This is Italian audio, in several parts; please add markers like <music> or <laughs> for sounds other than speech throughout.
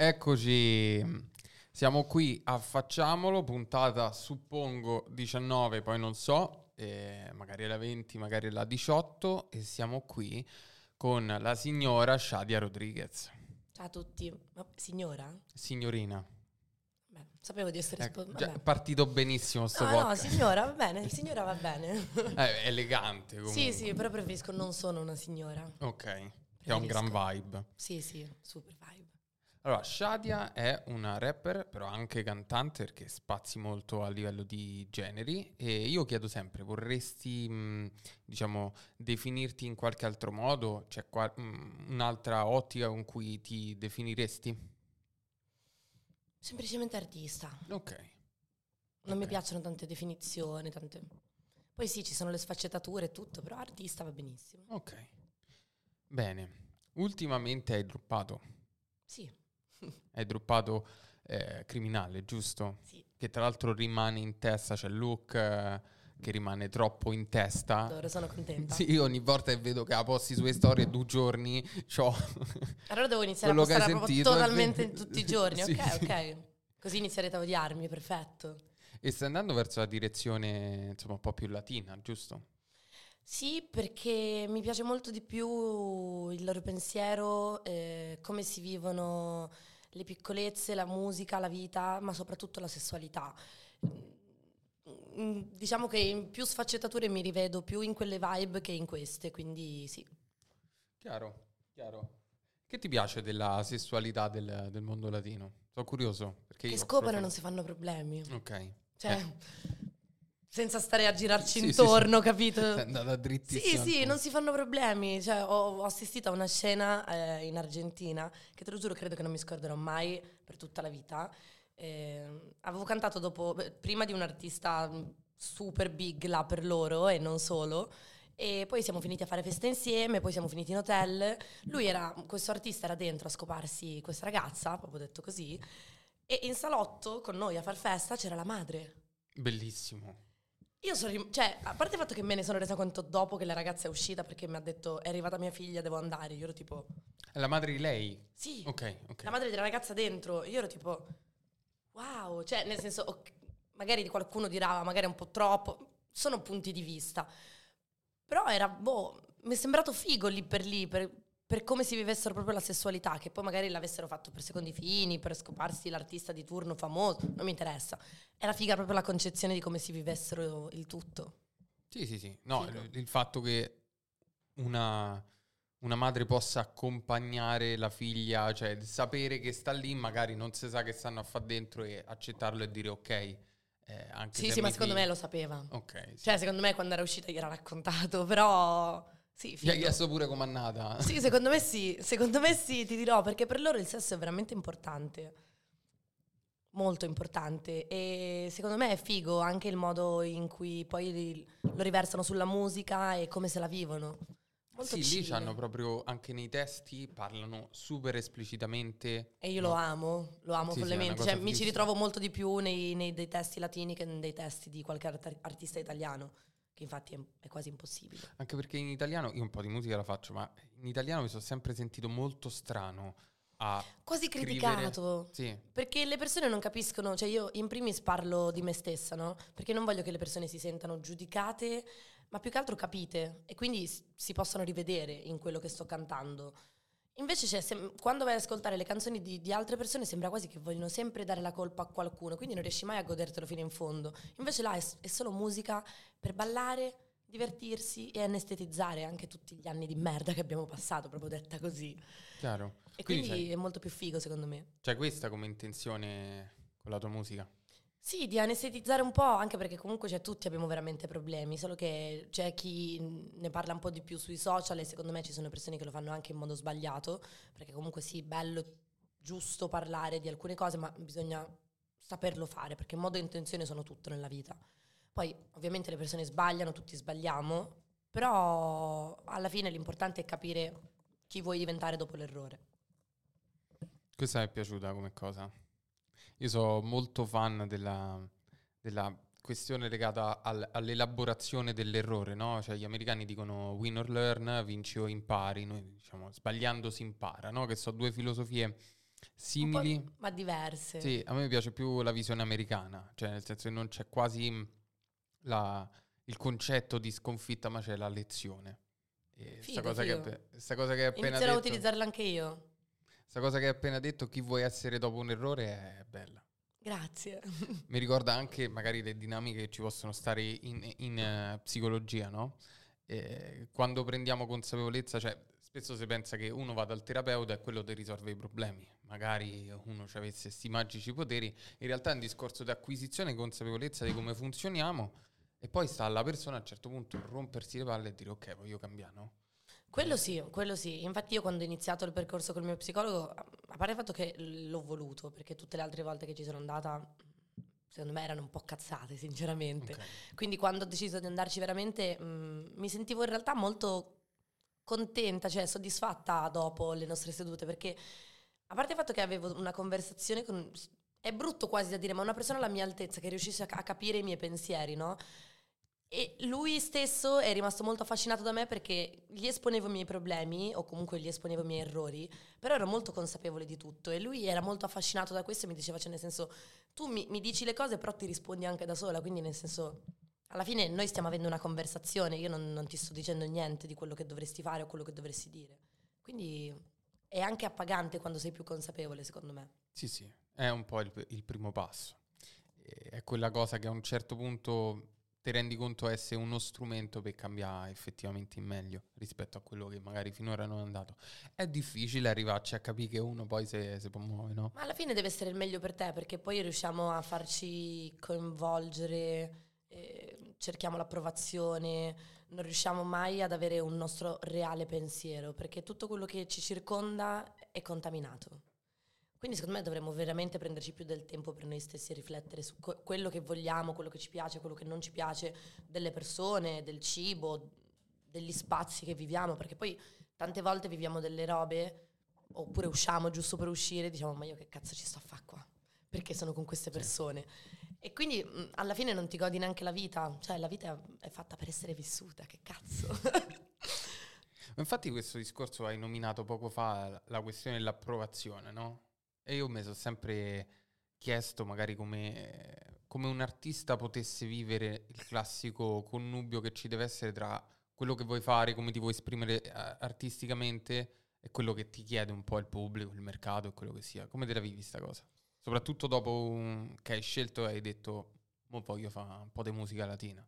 Eccoci, siamo qui a Facciamolo, puntata suppongo 19, poi non so, eh, magari la 20, magari la 18 e siamo qui con la signora Shadia Rodriguez. Ciao a tutti. Ma signora? Signorina. Beh, sapevo di essere Ecco, già partito benissimo sto No, no, podcast. signora, va bene, signora va bene. <laughs> Eh, elegante comunque. sì, sì, però preferisco non sono una signora. Ok, che ha un gran vibe. Sì, sì, super vibe. Allora, Shadia è una rapper, però anche cantante perché spazi molto a livello di generi e io chiedo sempre, vorresti, mh, diciamo, definirti in qualche altro modo? C'è qua- mh, un'altra ottica con cui ti definiresti? Semplicemente artista. Ok. Non mi Ok. piacciono tante definizioni, tante... Poi sì, ci sono le sfaccettature e tutto, però artista va benissimo. Ok. Bene. Ultimamente hai droppato. Sì, Hai droppato eh, Criminale, giusto? sì. Che tra l'altro rimane in testa, c'è il look eh, che rimane troppo in testa. Ora sono contenta. Sì, io ogni volta che vedo che la posti sulle storie due giorni, c'ho... Allora devo iniziare a postare proprio totalmente in tutti i <laughs> giorni. Sì, ok, sì. ok. Così inizierete a odiarmi, perfetto. e stai andando verso la direzione, insomma, un po' più latina, giusto? Sì, perché mi piace molto di più il loro pensiero, eh, come si vivono le piccolezze, la musica, la vita, ma soprattutto la sessualità. Mm, Diciamo che in più sfaccettature mi rivedo più in quelle vibe che in queste, quindi sì. Chiaro, chiaro. Che ti piace della sessualità del, del mondo latino? Sono curioso. Perché Che e proprio- non si fanno problemi. Ok. Cioè, senza stare a girarci Sì, sì, intorno, capito? Sei andata Sì, drittissima. sì, punto. non si fanno problemi. Cioè, ho, ho assistito a una scena eh, in Argentina che te lo giuro credo che non mi scorderò mai per tutta la vita. Eh, avevo cantato dopo, prima di un artista mh, super big là per loro e non solo. E poi siamo finiti a fare festa insieme, poi siamo finiti in hotel. Lui era, questo artista era dentro a scoparsi questa ragazza, proprio detto così. E in salotto con noi a far festa c'era la madre. Bellissimo. Io sono, rim- cioè, a parte il fatto che me ne sono resa conto dopo che la ragazza è uscita perché mi ha detto è arrivata mia figlia, devo andare. Io ero tipo, È la madre di lei? sì, Ok, ok. la madre della ragazza dentro. Io ero tipo, wow, cioè, nel senso, ok, magari qualcuno dirà, magari è un po' troppo. Sono punti di vista. Però era, boh, mi è sembrato figo lì per lì, per, per come si vivessero proprio la sessualità, che poi magari l'avessero fatto per secondi fini, per scoparsi l'artista di turno famoso, non mi interessa. Era figa proprio la concezione di come si vivessero il tutto. Sì, sì, sì. No, il, il fatto che una, una madre possa accompagnare la figlia, cioè sapere che sta lì, magari non si sa che stanno a fare dentro e accettarlo e dire ok. eh, anche Sì, sì, ma secondo figli- me lo sapeva. Ok. Sì. Cioè, secondo me quando era uscita gli era raccontato, però sì, Gli hai figo. chiesto pure com'è nata? Sì, secondo me sì, secondo me sì, ti dirò, perché per loro il sesso è veramente importante. Molto importante e secondo me è figo anche il modo in cui poi lo riversano sulla musica e come se la vivono. Molto Sì, lì chill. c'hanno proprio, anche nei testi, parlano super esplicitamente. E io no? lo amo, lo amo Sì, sì, follemente. cosa Cioè, mi ci ritrovo molto di più nei, nei- dei testi latini che nei testi di qualche art- artista italiano, che infatti è, è quasi impossibile. Anche perché in italiano, io un po' di musica la faccio, ma in italiano mi sono sempre sentito molto strano a Quasi criticato. Sì, Perché le persone non capiscono, cioè io in primis parlo di me stessa, no? Perché non voglio che le persone si sentano giudicate, ma più che altro capite e quindi si possono rivedere in quello che sto cantando. Invece quando vai ad ascoltare le canzoni di, di altre persone sembra quasi che vogliono sempre dare la colpa a qualcuno, quindi non riesci mai a godertelo fino in fondo. Invece là è, è solo musica per ballare, divertirsi e anestetizzare anche tutti gli anni di merda che abbiamo passato, proprio detta così. chiaro. E Quindi quindi è molto più figo secondo me. c'è questa come intenzione con la tua musica? Sì, di anestetizzare un po', anche perché comunque cioè, tutti abbiamo veramente problemi, solo che c'è chi ne parla un po' di più sui social e secondo me ci sono persone che lo fanno anche in modo sbagliato, perché comunque sì, bello, giusto parlare di alcune cose, ma bisogna saperlo fare, perché modo e intenzione sono tutto nella vita. Poi ovviamente le persone sbagliano, tutti sbagliamo, però alla fine l'importante è capire chi vuoi diventare dopo l'errore. Questa mi è piaciuta come cosa. Io sono molto fan della, della questione legata al- all'elaborazione dell'errore, no? Cioè gli americani dicono win or learn, vinci o impari, noi diciamo sbagliando si impara, no? Che sono due filosofie simili. ma diverse. Sì, a me piace più la visione americana, cioè nel senso che non c'è quasi la, il concetto di sconfitta, ma c'è la lezione. Questa cosa, cosa, che hai appena Inizierò detto. a utilizzarla anche io. Questa cosa che hai appena detto, chi vuoi essere dopo un errore, è bella. Grazie. Mi ricorda anche magari le dinamiche che ci possono stare in, in uh, psicologia, no? Eh, quando prendiamo consapevolezza, cioè spesso si pensa che uno va dal terapeuta e quello ti risolve i problemi. Magari uno ci avesse questi magici poteri. In realtà è un discorso di acquisizione e consapevolezza di come funzioniamo e poi sta alla persona a un certo punto rompersi le palle e dire ok, voglio cambiare, no? Quello sì, quello sì. Infatti io quando ho iniziato il percorso col mio psicologo, a parte il fatto che l'ho voluto, perché tutte le altre volte che ci sono andata, secondo me erano un po' cazzate, sinceramente. Okay. Quindi quando ho deciso di andarci veramente, mh, mi sentivo in realtà molto contenta, cioè soddisfatta dopo le nostre sedute, perché a parte il fatto che avevo una conversazione con... È brutto quasi da dire, ma una persona alla mia altezza che riuscisse a, a capire i miei pensieri, no? E lui stesso è rimasto molto affascinato da me perché gli esponevo i miei problemi o comunque gli esponevo i miei errori, però ero molto consapevole di tutto e lui era molto affascinato da questo e mi diceva, cioè nel senso, tu mi, mi dici le cose però ti rispondi anche da sola, quindi nel senso, alla fine noi stiamo avendo una conversazione, io non, non ti sto dicendo niente di quello che dovresti fare o quello che dovresti dire. Quindi è anche appagante quando sei più consapevole, secondo me. Sì, sì, è un po' il, il primo passo. È quella cosa che a un certo punto ti rendi conto essere uno strumento per cambiare effettivamente in meglio rispetto a quello che magari finora non è andato. È difficile arrivarci a capire che uno poi si, si può muovere, no? Ma alla fine deve essere il meglio per te, perché poi riusciamo a farci coinvolgere, eh, cerchiamo l'approvazione, non riusciamo mai ad avere un nostro reale pensiero, perché tutto quello che ci circonda è contaminato. Quindi secondo me dovremmo veramente prenderci più del tempo per noi stessi e riflettere su co- quello che vogliamo, quello che ci piace, quello che non ci piace, delle persone, del cibo, degli spazi che viviamo, perché poi tante volte viviamo delle robe oppure usciamo giusto per uscire e diciamo ma io che cazzo ci sto a fare qua? Perché sono con queste persone? Sì. E quindi mh, alla fine non ti godi neanche la vita, cioè la vita è fatta per essere vissuta, che cazzo? Infatti questo discorso hai nominato poco fa la questione dell'approvazione, no? E io mi sono sempre chiesto magari come, come, un artista potesse vivere il classico connubio che ci deve essere tra quello che vuoi fare, come ti vuoi esprimere eh, artisticamente e quello che ti chiede un po' il pubblico, il mercato e quello che sia. Come te la vivi questa cosa? Soprattutto dopo che hai scelto e hai detto, mo voglio fare un po' di musica latina.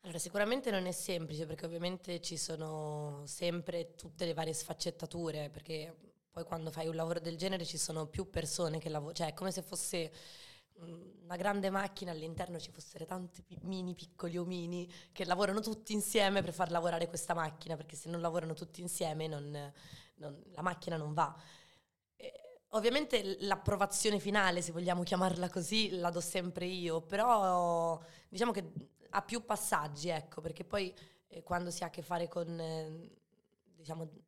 Allora, sicuramente non è semplice perché ovviamente ci sono sempre tutte le varie sfaccettature, perché poi quando fai un lavoro del genere ci sono più persone che lavorano, cioè è come se fosse una grande macchina, all'interno ci fossero tanti mini piccoli omini che lavorano tutti insieme per far lavorare questa macchina, perché se non lavorano tutti insieme non, non, la macchina non va. E, ovviamente l'approvazione finale, se vogliamo chiamarla così, la do sempre io, però diciamo che ha più passaggi, ecco, perché poi eh, quando si ha a che fare con... Eh, diciamo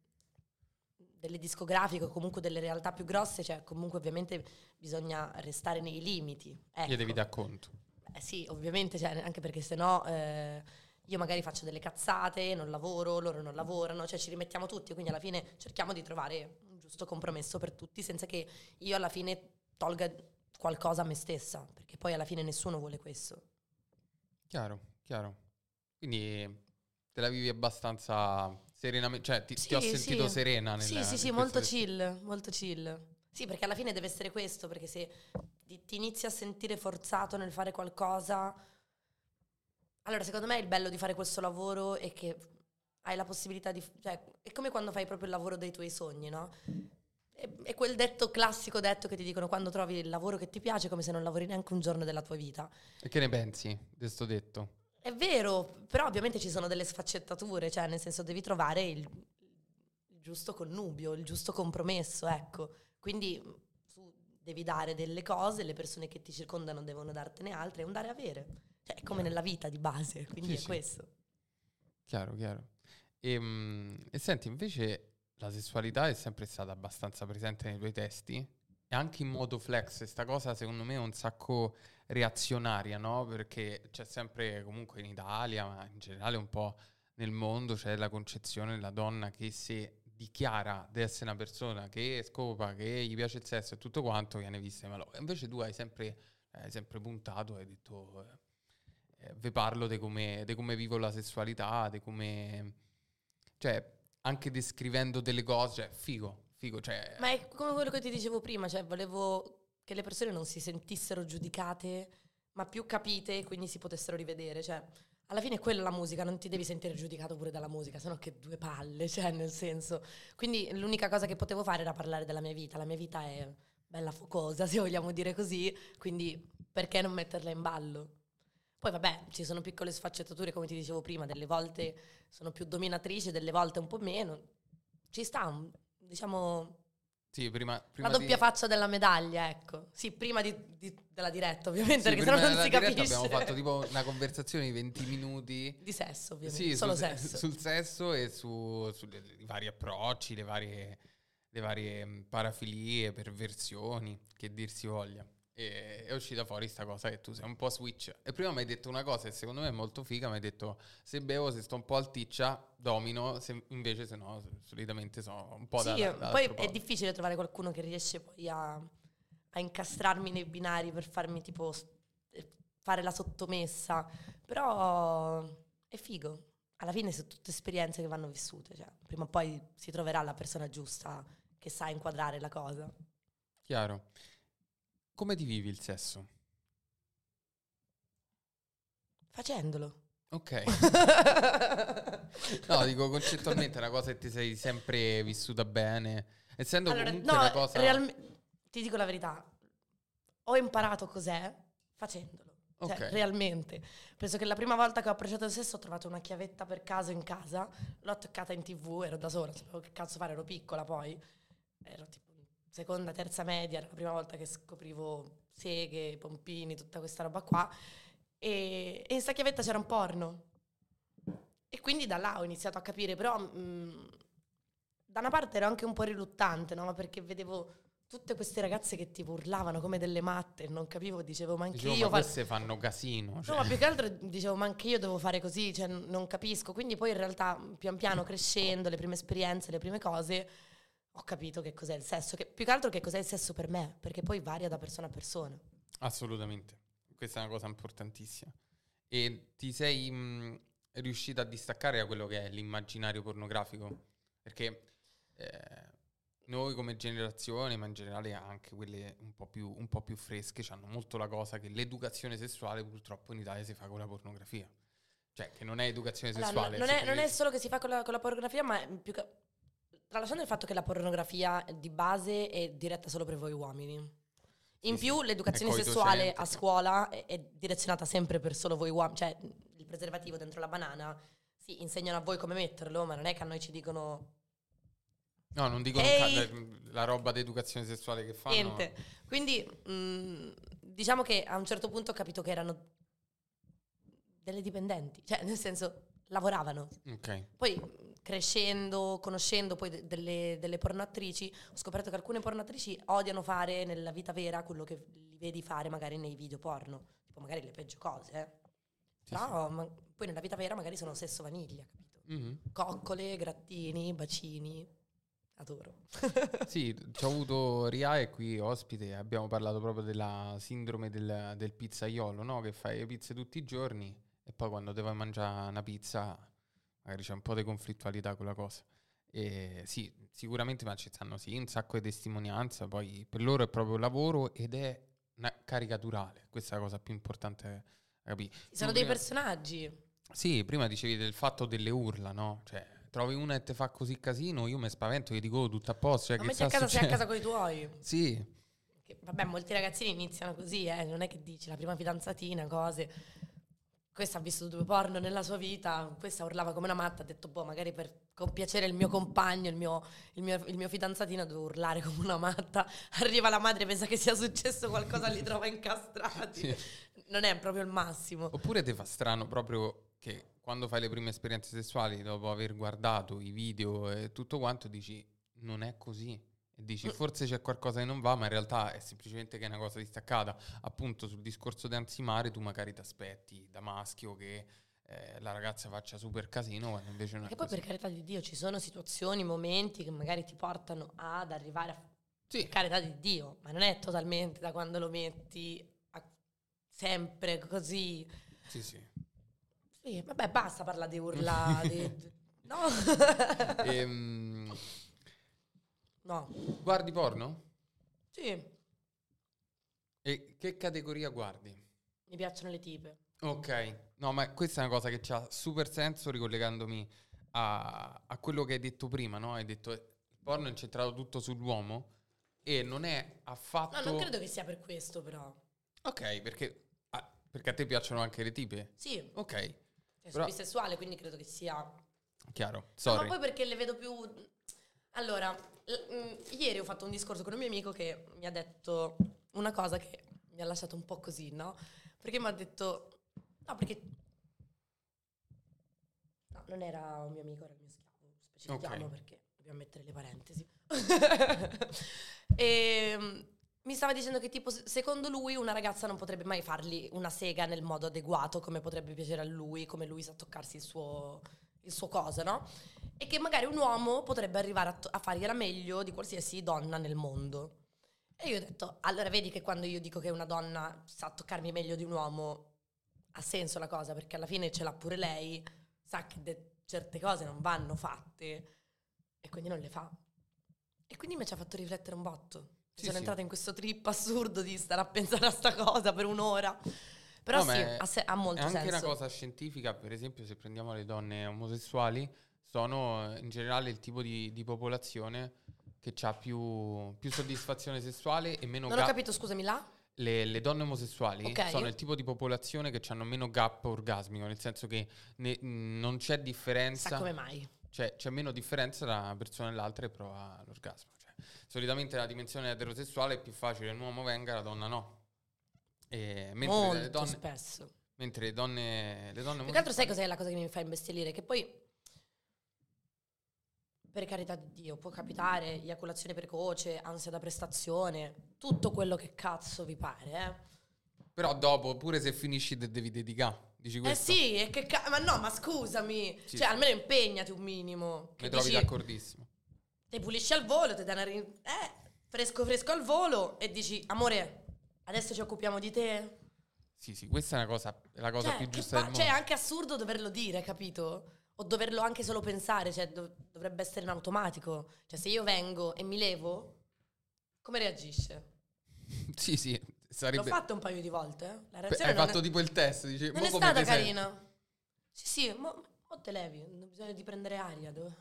delle discografiche o comunque delle realtà più grosse, cioè comunque ovviamente bisogna restare nei limiti. Ecco. Gli devi dar conto. Eh sì, ovviamente, cioè, anche perché sennò eh, io magari faccio delle cazzate, non lavoro, loro non lavorano, cioè ci rimettiamo tutti, quindi alla fine cerchiamo di trovare un giusto compromesso per tutti senza che io alla fine tolga qualcosa a me stessa, perché poi alla fine nessuno vuole questo. Chiaro, chiaro. Quindi te la vivi abbastanza serenamente, cioè ti, sì, ti ho sentito sì. serena nel Sì, sì, sì, molto chill, molto chill. Sì, perché alla fine deve essere questo, perché se ti, ti inizi a sentire forzato nel fare qualcosa... Allora, secondo me il bello di fare questo lavoro è che hai la possibilità di... Cioè, è come quando fai proprio il lavoro dei tuoi sogni, no? È, quel detto classico detto che ti dicono quando trovi il lavoro che ti piace come se non lavori neanche un giorno della tua vita. E che ne pensi di questo detto? È vero, però ovviamente ci sono delle sfaccettature, cioè nel senso devi trovare il, il giusto connubio, il giusto compromesso, ecco. Quindi tu devi dare delle cose, le persone che ti circondano devono dartene altre, è un dare e avere. Cioè è come nella vita di base, quindi sì, è sì. questo. Chiaro, chiaro. E, um, e senti, invece la sessualità è sempre stata abbastanza presente nei tuoi testi e anche in modo flex, questa cosa secondo me è un sacco reazionaria, no? Perché c'è sempre, comunque in Italia, ma in generale un po' nel mondo, c'è la concezione della donna che se dichiara di essere una persona che scopa, che gli piace il sesso e tutto quanto, viene vista malo. Invece tu hai sempre, hai sempre puntato, hai detto, eh, eh, vi parlo di come, come vivo la sessualità, di come... Cioè, anche descrivendo delle cose, cioè, figo, figo. Cioè... Ma è come quello che ti dicevo prima, cioè volevo che le persone non si sentissero giudicate, ma più capite e quindi si potessero rivedere, cioè alla fine è quella la musica, non ti devi sentire giudicato pure dalla musica, sennò che due palle, <laughs> cioè nel senso. Quindi l'unica cosa che potevo fare era parlare della mia vita, la mia vita è bella focosa, <laughs> se vogliamo dire così, quindi perché non metterla in ballo? Poi vabbè, ci sono piccole sfaccettature, come ti dicevo prima, delle volte sono più dominatrice, delle volte un po' meno. Ci sta, diciamo, sì, prima, prima la doppia di... faccia della medaglia, ecco. Sì, prima di, di, della diretta, ovviamente, sì, perché sennò non si capisce. Abbiamo fatto tipo <laughs> una conversazione di 20 minuti. Di sesso, ovviamente. Sì, Solo sul, sesso. <laughs> Sul sesso e su, sui vari approcci, le varie, le varie parafilie, perversioni, che dir si voglia. E è uscita fuori questa cosa che tu sei un po' switch. E prima mi hai detto una cosa che secondo me è molto figa, mi hai detto se bevo, se sto un po' alticcia, domino, se invece se no solitamente sono un po' sì, da, da poi è difficile trovare qualcuno che riesce poi a, a incastrarmi nei binari per farmi tipo eh, fare la sottomessa, però è figo. Alla fine sono tutte esperienze che vanno vissute, cioè, prima o poi si troverà la persona giusta che sa inquadrare la cosa. Chiaro. Come ti vivi il sesso? Facendolo. Ok. <laughs> no, dico concettualmente è una cosa che ti sei sempre vissuta bene. Essendo allora, comunque no, una cosa... Realme- ti dico la verità. Ho imparato cos'è facendolo. Cioè, okay. realmente. Penso che la prima volta che ho approcciato il sesso ho trovato una chiavetta per caso in casa, l'ho toccata in tv, ero da sola, sapevo che cazzo fare, ero piccola poi. Ero tipo seconda, terza media, era la prima volta che scoprivo seghe, pompini, tutta questa roba qua. E, e in sta chiavetta c'era un porno. E quindi da là ho iniziato a capire, però mh, mm, da una parte ero anche un po' riluttante, no? Perché vedevo tutte queste ragazze che ti urlavano come delle matte, non capivo, dicevo ma anche dicevo, io... Ma queste fa... fanno casino. Cioè. No, ma più che altro dicevo ma anche io devo fare così, cioè non capisco. Quindi poi in realtà pian piano crescendo, le prime esperienze, le prime cose, ho capito che cos'è il sesso, che, più che altro che cos'è il sesso per me, perché poi varia da persona a persona. Assolutamente, questa è una cosa importantissima. E ti sei mh, riuscita a distaccare da quello che è l'immaginario pornografico? Perché eh, noi come generazione, ma in generale anche quelle un po' più, un po più fresche, hanno molto la cosa che l'educazione sessuale purtroppo in Italia si fa con la pornografia. Cioè, che non è educazione allora, sessuale. Non, è, non è, solo che si fa con la, con la pornografia, ma più che Tralasciando il fatto che la pornografia di base è diretta solo per voi uomini. In sì, più sì. l'educazione sessuale a scuola è, è, direzionata sempre per solo voi uomini, cioè il preservativo dentro la banana, sì, insegnano a voi come metterlo, ma non è che a noi ci dicono... No, non dicono hey! la roba di educazione sessuale che fanno. Niente. Quindi mh, mm, diciamo che a un certo punto ho capito che erano delle dipendenti, cioè nel senso lavoravano. Ok. Poi crescendo, conoscendo poi de- delle, delle pornoattrici, ho scoperto che alcune pornoattrici odiano fare nella vita vera quello che li vedi fare magari nei video porno, tipo magari le peggio cose, eh. Sì, Però sì. Ma, poi nella vita vera magari sono sesso vaniglia, capito? Mm-hmm. Coccole, grattini, bacini. Adoro. <laughs> sì, ci ho avuto Ria e qui ospite, abbiamo parlato proprio della sindrome del, del pizzaiolo, no? Che fai le pizze tutti i giorni e poi quando devi mangiare una pizza magari c'è un po' di conflittualità con la cosa. E sì, sicuramente ma ci stanno sì, un sacco di testimonianza, poi per loro è proprio lavoro ed è caricaturale, questa è la cosa più importante capire. Sono dei personaggi. Sì, prima dicevi del fatto delle urla, no? Cioè, trovi una e te fa così casino, io mi spavento, che dico oh, tutto a posto. Cioè, Ma metti a casa, sei a casa con i tuoi. Sì. Che, vabbè, molti ragazzini iniziano così, eh, non è che dici la prima fidanzatina, cose questa ha visto due porno nella sua vita, questa urlava come una matta, ha detto, boh, magari per compiacere il mio compagno, il mio, il mio, il mio fidanzatino, devo urlare come una matta. Arriva la madre, pensa che sia successo qualcosa, li trova incastrati. Sì. Non è proprio il massimo. Oppure ti fa strano proprio che quando fai le prime esperienze sessuali, dopo aver guardato i video e tutto quanto, dici, non è così dici mm. forse c'è qualcosa che non va, ma in realtà è semplicemente che è una cosa distaccata. Appunto sul discorso di ansimare tu magari ti aspetti da maschio che eh, la ragazza faccia super casino quando invece non Che è poi così. per carità di Dio ci sono situazioni, momenti che magari ti portano ad arrivare a Sì, per carità di Dio, ma non è totalmente da quando lo metti a- sempre così. sì, sì. Sì, vabbè, basta parlare di urla. di- di- <laughs> no. Ehm, no. guardi porno? Sì, E che categoria guardi? mi piacciono le tipe. Ok, no, ma questa è una cosa che ha super senso ricollegandomi a, a quello che hai detto prima, no? Hai detto eh, il porno è incentrato tutto sull'uomo e non è affatto... No, non credo che sia per questo, però. Ok, perché, ah, perché a te piacciono anche le tipe? Sì, Ok, cioè, sono Però- bisessuale, quindi credo che sia... No, chiaro, ma sorry. poi perché le vedo più... Allora, l- mm, ieri ho fatto un discorso con un mio amico che mi ha detto una cosa che mi ha lasciato un po' così, no? Perché mi ha detto... No, perché... No, non era un mio amico, era il mio schiavo. Specifichiamo Ok. perché dobbiamo mettere le parentesi. <laughs> e mm, mi stava dicendo che tipo se- secondo lui una ragazza non potrebbe mai fargli una sega nel modo adeguato come potrebbe piacere a lui, come lui sa toccarsi il suo, il suo cosa, no? E che magari un uomo potrebbe arrivare a, to- a fargliela meglio di qualsiasi donna nel mondo. E io ho detto, allora vedi che quando io dico che una donna sa toccarmi meglio di un uomo, ha senso la cosa, perché alla fine ce l'ha pure lei, sa che de- certe cose non vanno fatte e quindi non le fa. E quindi mi ci ha fatto riflettere un botto. Sì, Sono sì. entrata in questo trip assurdo di stare a pensare a sta cosa per un'ora. Però No, sì, ha, se- ha molto È anche senso. una cosa scientifica, per esempio, se prendiamo le donne omosessuali, sono eh, in generale il tipo di, di popolazione che ha più, più soddisfazione sessuale e meno Non ho gap. capito, scusami, là? Le, le donne omosessuali Ok. sono il tipo di popolazione che hanno meno gap orgasmico, nel senso che ne- non c'è Sa differenza, come mai. cioè c'è meno differenza tra una persona e l'altra e prova l'orgasmo. Cioè, solitamente nella dimensione eterosessuale è più facile un uomo venga, la donna no. E mentre Molto le donne, spesso. mentre le donne, le donne Più che altro sai cos'è la cosa che mi fa imbestialire? Che poi, per carità di Dio, può capitare eiaculazione precoce, ansia da prestazione, tutto quello che cazzo vi pare, eh. Però dopo, pure se finisci, te devi dedicare. Dici Eh questo? sì, e che ca- ma no, ma scusami, Sì, cioè almeno impegnati un minimo. Mi trovi dici, d'accordissimo. Ti pulisci al volo, ti dai una rin- eh, fresco fresco al volo e dici, amore, adesso ci occupiamo di te. Sì, sì, questa è una cosa, è la cosa Cioè, più giusta fa- del cioè, è mondo. anche assurdo doverlo dire, capito? O doverlo anche solo pensare, cioè dov- dovrebbe essere in automatico. Cioè, se io vengo e mi levo, come reagisce? <laughs> Sì, sì, L'ho sarebbe... fatto un paio di volte. eh. La Beh, reazione Hai non fatto è, tipo il test, dici, non "Mo è stata ti senti?" carina. Sì, sì, mo, mo te levi, non bisogna di prendere aria. devo-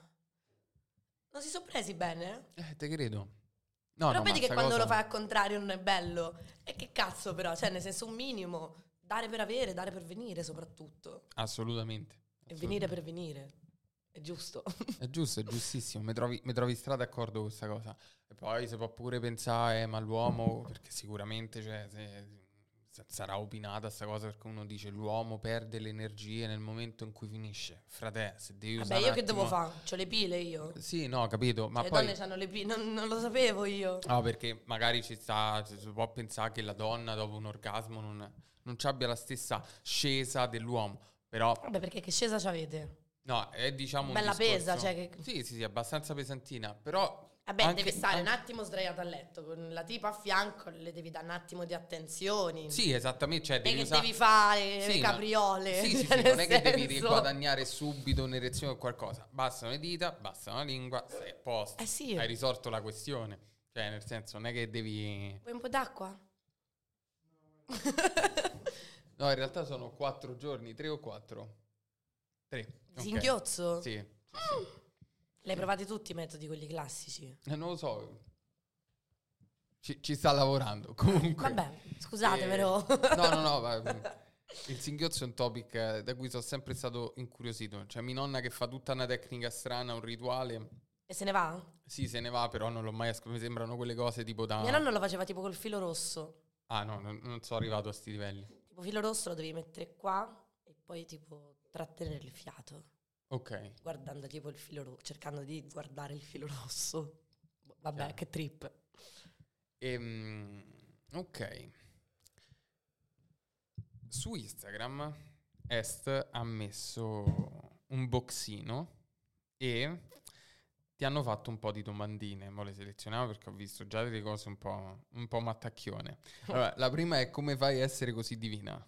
Non si sono presi bene? Eh, te credo. No, però no, vedi ma che quando cosa- lo fai al contrario non è bello. E che cazzo però, cioè nel senso un minimo, dare per avere, dare per venire soprattutto. Assolutamente. E venire per venire. È giusto. È giusto, è <laughs> giustissimo, mi trovi, mi trovi stra d'accordo con questa cosa. E poi si può pure pensare, ma l'uomo, perché sicuramente cioè, se- se- sarà opinata sta cosa perché uno dice l'uomo perde le energie nel momento in cui finisce. Frate, se devi Vabbè, usare io un che devo attimo- fare? C'ho le pile io. Sì, no, capito, ma le poi... donne hanno le pile, non, non lo sapevo io. No, perché magari ci sta, si può pensare che la donna dopo un orgasmo non, non abbia la stessa scesa dell'uomo. Però, Vabbè, perché che scesa c'avete? no, è diciamo un Bella discorso- pesa, cioè che- Sì, sì, sì, abbastanza pesantina, però... Vabbè, anche- devi stare un attimo sdraiato a letto, con la tipa a fianco, le devi dare un attimo di attenzioni. Sì, esattamente, cioè devi che usare... devi fare Sì, le capriole. Sì, sì, cioè, sì, nel non è che devi senso- riguadagnare subito un'erezione o qualcosa. Bastano le dita, basta la lingua, sei a posto. Eh sì. Hai risolto la questione. Cioè, nel senso, non è che devi... Vuoi un po' d'acqua? <laughs> No, in realtà sono quattro giorni, tre o quattro? Tre. ok. Singhiozzo? Sì. L'hai provati tutti i metodi, quelli classici? Eh, non lo so. Ci, ci sta lavorando. Comunque. Vabbè, scusate Eh, però. No, no, no. mm, <laughs> il singhiozzo è un topic eh, da cui sono sempre stato incuriosito. Cioè, mia nonna che fa tutta una tecnica strana, un rituale. E se ne va? Sì, se ne va, però non l'ho mai ascoltato. Mi sembrano quelle cose tipo da. Mio nonno lo faceva tipo col filo rosso. Ah, no, non, non sono arrivato a sti livelli. Tipo filo rosso lo devi mettere qua e poi tipo trattenere il fiato. Ok. Guardando tipo il filo rosso, cercando di guardare il filo rosso. Vabbè, Chiaro. che trip. Ehm, ok. Su Instagram Est ha messo un boxino e ti hanno fatto un po' di domandine, ma le selezioniamo perché ho visto già delle cose un po', un po mattacchione. Allora, <laughs> la prima è come fai a essere così divina?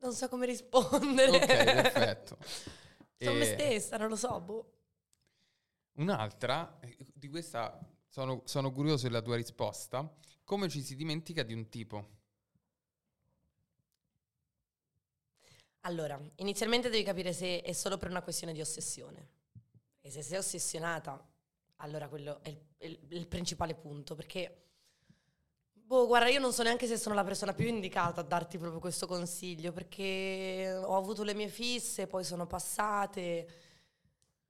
Non so come rispondere. Ok, perfetto. <laughs> Sono me E stessa, non lo so. Boh. Un'altra, eh, di questa sono, sono curioso della tua risposta, come ci si dimentica di un tipo? Allora, inizialmente devi capire se è solo per una questione di ossessione. E se sei ossessionata, allora quello è il, il- il principale punto. Perché, boh, guarda, io non so neanche se sono la persona più indicata a darti proprio questo consiglio. Perché ho avuto le mie fisse, poi sono passate,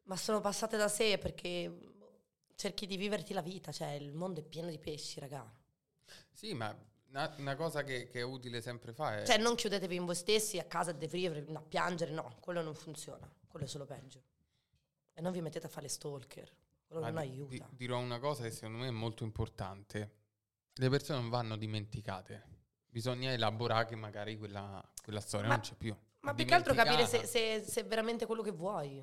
ma sono passate da sé perché boh, cerchi di viverti la vita. Cioè, il mondo è pieno di pesci, raga. Sì, ma una, una cosa che, che è utile sempre fare. Cioè, non chiudetevi in voi stessi a casa a deprimere, a piangere, no, quello non funziona, quello è solo peggio. E non vi mettete a fare stalker, quello Ma non di- aiuta. di- dirò una cosa che secondo me è molto importante. Le persone non vanno dimenticate. Bisogna elaborare che magari quella, quella storia Ma- non c'è più. Ma più che altro capire se, se- se è veramente quello che vuoi.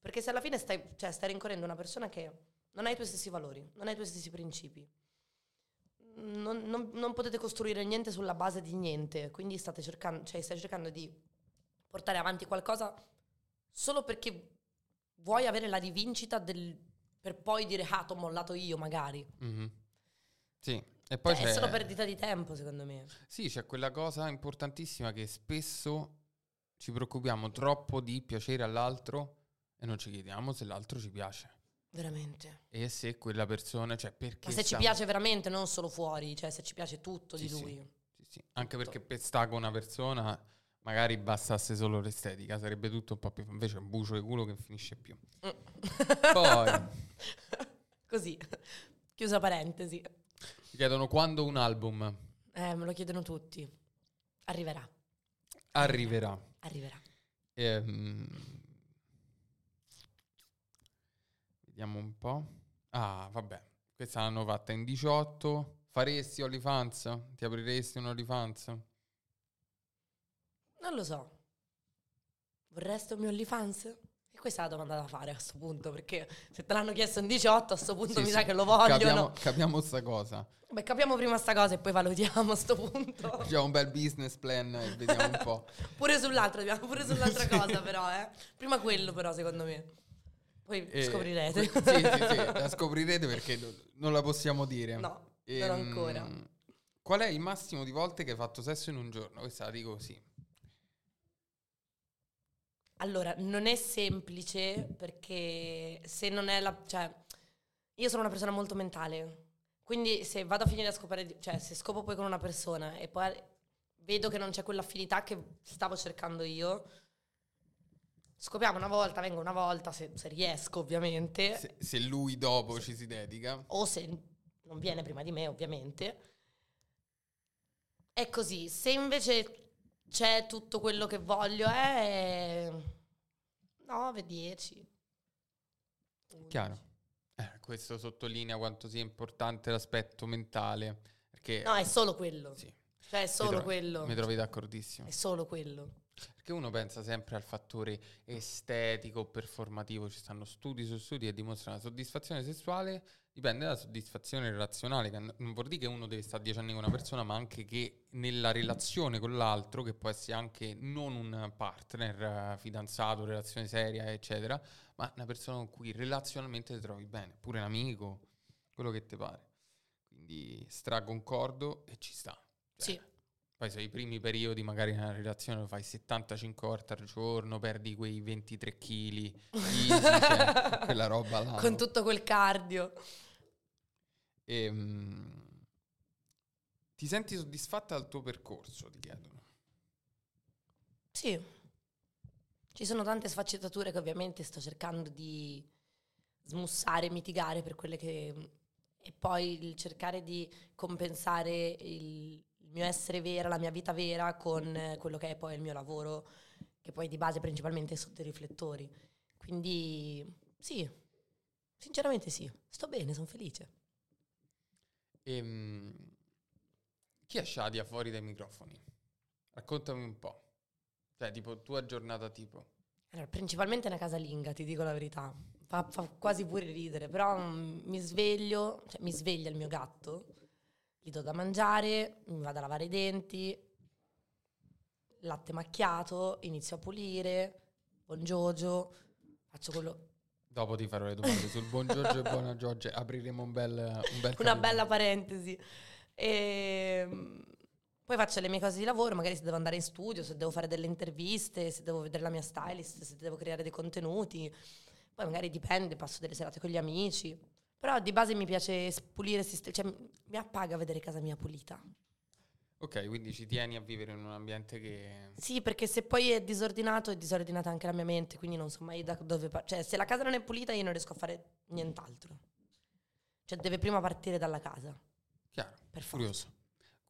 Perché se alla fine stai, cioè, stai rincorrendo una persona che non ha i tuoi stessi valori, non ha i tuoi stessi principi, non, non- non potete costruire niente sulla base di niente, quindi state cercando, cioè, stai cercando di portare avanti qualcosa solo perché vuoi avere la rivincita del, per poi dire ah, t'ho mollato io magari. Mhm. Sì, e poi Cioè, c'è... è solo perdita di tempo secondo me. Sì, c'è quella cosa importantissima che spesso ci preoccupiamo troppo di piacere all'altro e non ci chiediamo se l'altro ci piace. Veramente. E se quella persona, cioè perché... Ma se ci sta- piace veramente, non solo fuori, cioè se ci piace tutto Sì, di sì. lui. Sì, sì. Anche perché per stare con una persona magari bastasse solo l'estetica, sarebbe tutto un po' più... Invece è un bucio di culo che finisce più. Poi- <laughs> Così, chiusa parentesi. Ti chiedono quando un album Eh, me lo chiedono tutti. Arriverà, arriverà. arriverà. Ehm, vediamo un po'. Ah, vabbè. Questa l'hanno fatta in 18. Faresti OnlyFans? Ti apriresti un OnlyFans? Non lo so. Vorresti un mio OnlyFans? E questa è la domanda da fare a questo punto, perché se te l'hanno chiesto in 18, a questo punto Sì, mi sì. sa che lo vogliono. Capiamo, capiamo sta cosa. Beh, capiamo prima sta cosa e poi valutiamo a sto punto. <laughs> Facciamo un bel business plan e vediamo un po'. Pure sull'altro, dobbiamo pure sull'altra <laughs> cosa però, eh. Prima quello però, secondo me. Poi Eh, scoprirete. sì, sì, sì, <laughs> la scoprirete perché non- la possiamo dire. No, Ehm, non ancora. Qual è il massimo di volte che hai fatto sesso in un giorno? Questa la dico così. Allora, non è semplice perché se non è la... cioè, io sono una persona molto mentale, quindi se vado a finire a scopare, cioè se scopo poi con una persona e poi vedo che non c'è quell'affinità che stavo cercando io, scopiamo una volta, vengo una volta, se, se riesco ovviamente, Se, se lui dopo ci si dedica. o se non viene prima di me ovviamente. È così, se invece c'è tutto quello che voglio è 9, 10. Chiaro. Eh, questo sottolinea quanto sia importante l'aspetto mentale. Perché No, è solo quello. sì, Cioè è solo mi tro- quello. mi trovi d'accordissimo. È solo quello. Perché uno pensa sempre al fattore estetico, performativo, ci stanno studi su studi che dimostrano la soddisfazione sessuale dipende dalla soddisfazione relazionale, non vuol dire che uno deve stare dieci anni con una persona, ma anche che nella relazione con l'altro, che può essere anche non un partner, fidanzato, relazione seria, eccetera, ma una persona con cui relazionalmente ti trovi bene, pure un amico, quello che ti pare. Quindi straconcordo e ci sta. Cioè, Sì. Poi se i primi periodi magari nella relazione lo fai 75 volte al giorno, perdi quei 23 kg, <laughs> cioè, quella roba là. Con tutto quel cardio. Ehm, ti senti soddisfatta del tuo percorso, ti chiedono. Sì. Ci sono tante sfaccettature che ovviamente sto cercando di smussare, mitigare per quelle che... E poi il cercare di compensare il, il mio essere vera, la mia vita vera con eh, quello che è poi il mio lavoro, che poi di base principalmente è sotto i riflettori. Quindi sì, sinceramente sì, sto bene, sono felice. Ehm, Chi è Shadia fuori dai microfoni? Raccontami un po'. Cioè, tipo, tua giornata tipo. Allora, principalmente una casalinga, ti dico la verità. Fa, fa quasi pure ridere, però mm, mi sveglio, cioè mi sveglia il mio gatto, gli do da mangiare, mi vado a lavare i denti, latte macchiato, inizio a pulire, buongiorno, faccio quello... Dopo ti farò le domande sul buon Giorgio e buona Giorgio. Apriremo un bel, un bel Una bella parentesi. E mm, poi faccio le mie cose di lavoro, magari se devo andare in studio, se devo fare delle interviste, se devo vedere la mia stylist, se devo creare dei contenuti. Poi magari dipende, passo delle serate con gli amici. Però di base mi piace pulire, cioè mi appaga vedere casa mia pulita. Ok, quindi ci tieni a vivere in un ambiente che... Sì, perché se poi è disordinato, è disordinata anche la mia mente, quindi non so mai da dove... par- cioè, se la casa non è pulita io non riesco a fare nient'altro. Cioè, deve prima partire dalla casa, Chiaro, per forza. curioso,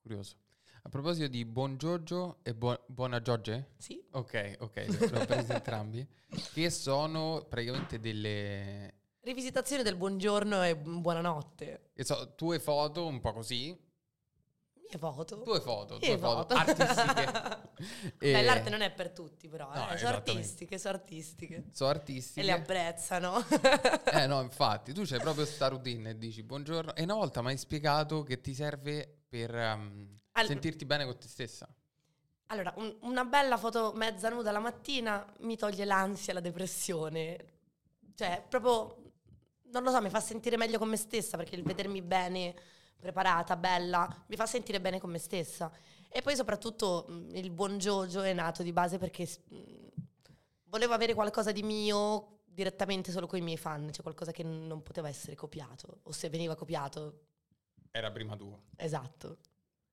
curioso. A proposito di buon Giorgio e buo- buona Giorge? Sì, Ok, ok, l'ho presi entrambi. <laughs> Che sono praticamente delle... rivisitazione del buongiorno e buonanotte. che so, tue foto un po' così. Mie foto. Tue foto, tue foto, foto. artistiche. <laughs> Beh, E- l'arte non è per tutti, però. No, eh, sono artistiche, sono artistiche. Sono E artistiche. le apprezzano. <laughs> Eh no, <laughs> infatti, tu c'hai proprio sta routine e dici buongiorno. E una volta mi hai spiegato che ti serve per ehm, Al- sentirti bene con te stessa. Allora, un- una bella foto mezza nuda la mattina mi toglie l'ansia, la depressione. Cioè, proprio, non lo so, mi fa sentire meglio con me stessa perché il vedermi bene, preparata, bella, mi fa sentire bene con me stessa. E poi soprattutto mh, il buon Jojo è nato di base perché mh, volevo avere qualcosa di mio direttamente solo con i miei fan, cioè qualcosa che non poteva essere copiato, o se veniva copiato, Era prima tuo. Esatto.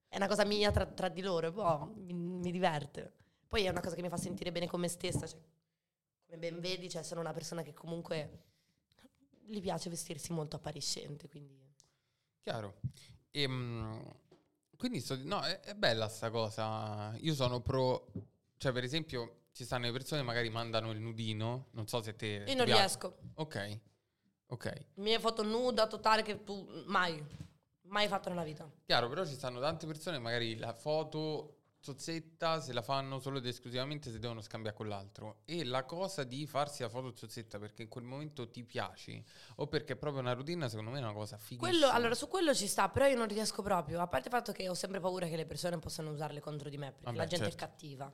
È una cosa mia tra, tra di loro, boh, mi, mi diverte. Poi è una cosa che mi fa sentire bene con me stessa. cioè, come ben vedi, cioè, sono una persona che comunque gli piace vestirsi molto appariscente, quindi... Chiaro. Ehm, quindi sto, no, è, è bella sta cosa. Io sono pro, cioè per esempio ci stanno le persone che magari mandano il nudino, non so se te... Io non piace. riesco. Ok, ok. Mie foto nuda totale che tu mai, mai fatto nella vita. Chiaro, però ci stanno tante persone che magari la foto zozzetta se la fanno solo ed esclusivamente se devono scambiare con l'altro. E la cosa di farsi la foto zozzetta perché in quel momento ti piaci o perché è proprio una routine, secondo me è una cosa fighissima. Quello, allora, su quello ci sta, però io non riesco proprio. A parte il fatto che ho sempre paura che le persone possano usarle contro di me, perché Vabbè, la gente certo. è cattiva.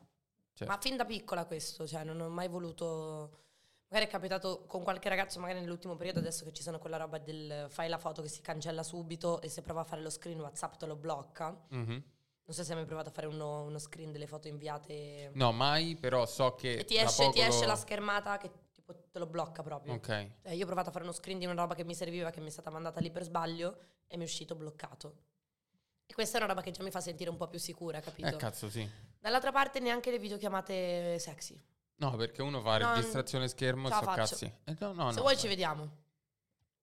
Certo. Ma fin da piccola questo, cioè non ho mai voluto... Magari è capitato con qualche ragazzo, magari nell'ultimo periodo, adesso che ci sono quella roba del fai la foto che si cancella subito e se prova a fare lo screen WhatsApp te lo blocca. Mhm. Non so se hai mai provato a fare uno, uno screen delle foto inviate No, mai, però so che... e ti esce, ti esce lo- la schermata che tipo te lo blocca proprio. Ok. Eh, io ho provato a fare uno screen di una roba che mi serviva, che mi è stata mandata lì per sbaglio e mi è uscito bloccato. E questa è una roba che già mi fa sentire un po' più sicura, capito? Eh, cazzo, sì. Dall'altra parte neanche le videochiamate sexy. No, perché uno fa No, registrazione schermo e so faccio. cazzi. Eh, no, no, Se vuoi ci vediamo.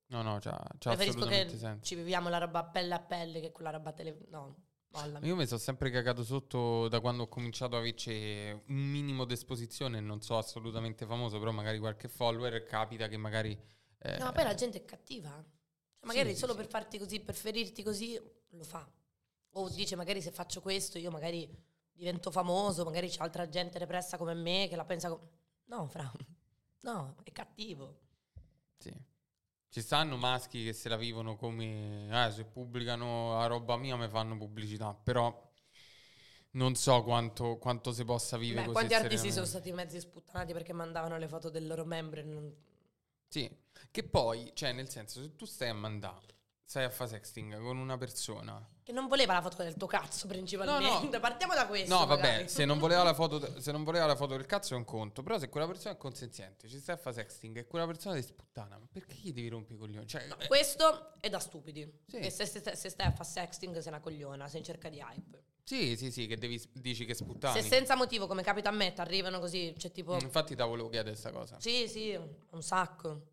No, no, c'ha, c'ha Preferisco che senso. ci viviamo la roba pelle a pelle che quella roba tele... No, mollami. Io mi sono sempre cagato sotto da quando ho cominciato a averci un minimo di esposizione, non so assolutamente famoso, però magari qualche follower capita che magari... eh, No, ma poi la gente è cattiva. Cioè, magari Sì, sì, solo sì. per farti così, per ferirti così, lo fa. O dice, magari se faccio questo io magari divento famoso, magari c'è altra gente repressa come me che la pensa... co- No, fra... <laughs> No, è cattivo. Sì. Ci stanno maschi che se la vivono come... Eh, se pubblicano la roba mia mi fanno pubblicità, però non so quanto, quanto si possa vivere Beh, così quanti artisti sono stati mezzi sputtanati perché mandavano le foto del loro membro e non... Sì, che poi, cioè nel senso, se tu stai a mandare, stai a fare sexting con una persona... Che non voleva la foto del tuo cazzo principalmente. No, no. Partiamo da questo. No, vabbè, magari. se non, voleva la foto, se non voleva la foto del cazzo è un conto. Però se quella persona è consenziente, ci stai a fare sexting e quella persona ti sputtana, ma perché gli devi rompere i coglioni? Cioè, No, eh, questo è da stupidi. Sì. E se, se- se stai a fare sexting sei una cogliona, sei in cerca di hype. sì, sì, sì, che devi, dici che sputtani. Se senza motivo, come capita a me, ti arrivano così, c'è tipo... Mm, Infatti te volevo chiedere questa cosa. Sì, sì, un sacco.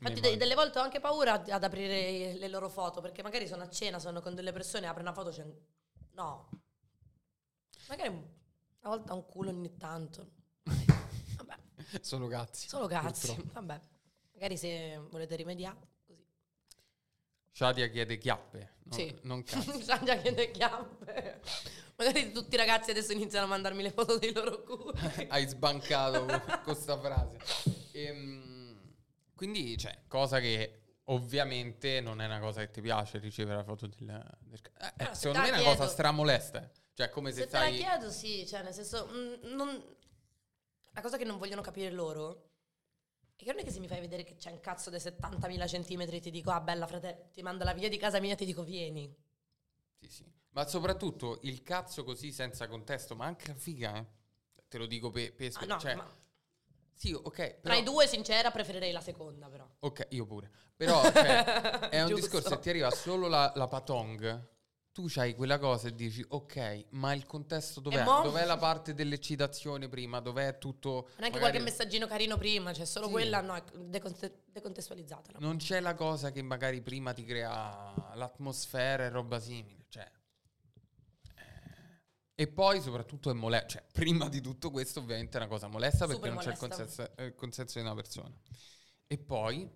Infatti de- delle volte ho anche paura ad, aprire le loro foto, perché magari sono a cena, sono con delle persone, apre una foto, c'è... un- No. Magari una volta un culo ogni tanto. Vabbè, <laughs> Solo cazzi. solo cazzi. purtroppo. Vabbè, magari se volete rimediare, così. Shadia chiede chiappe, non, Sì. non <laughs> cazzo. Sangia chiede chiappe. Magari tutti i ragazzi adesso iniziano a mandarmi le foto dei loro culi. <laughs> Hai sbancato con questa frase. Ehm, quindi, cioè, cosa che ovviamente non è una cosa che ti piace ricevere la foto del... del ca- eh, Ah, se secondo me è una cosa chiedo. stramolesta. Cioè, come se, Se te la stai... chiedo, sì, cioè nel senso, mm, non- la cosa che non vogliono capire loro è che non è che se mi fai vedere che c'è un cazzo dei 70.000 centimetri ti dico, ah bella frate, ti mando la via di casa mia e ti dico vieni. Sì, sì. Ma soprattutto il cazzo così senza contesto, ma anche la figa, eh. Te lo dico per... per Ah, no, cioè, ma Sì, ok. tra i due, sincera, preferirei la seconda però. Ok, io pure. Però cioè, <laughs> è un discorso, se ti arriva solo la, la patong, tu c'hai quella cosa e dici, ok, ma il contesto dov'è? Mo? Dov'è la parte dell'eccitazione prima? Dov'è tutto... Non è che magari- qualche messaggino carino prima, c'è solo Sì. quella, no, è deconte- decontestualizzata. no? Non c'è la cosa che magari prima ti crea l'atmosfera e roba simile, cioè... E poi soprattutto è molesta, cioè prima di tutto questo ovviamente è una cosa molesta perché Super non c'è il molesta. consenso, eh, il consenso di una persona. E poi,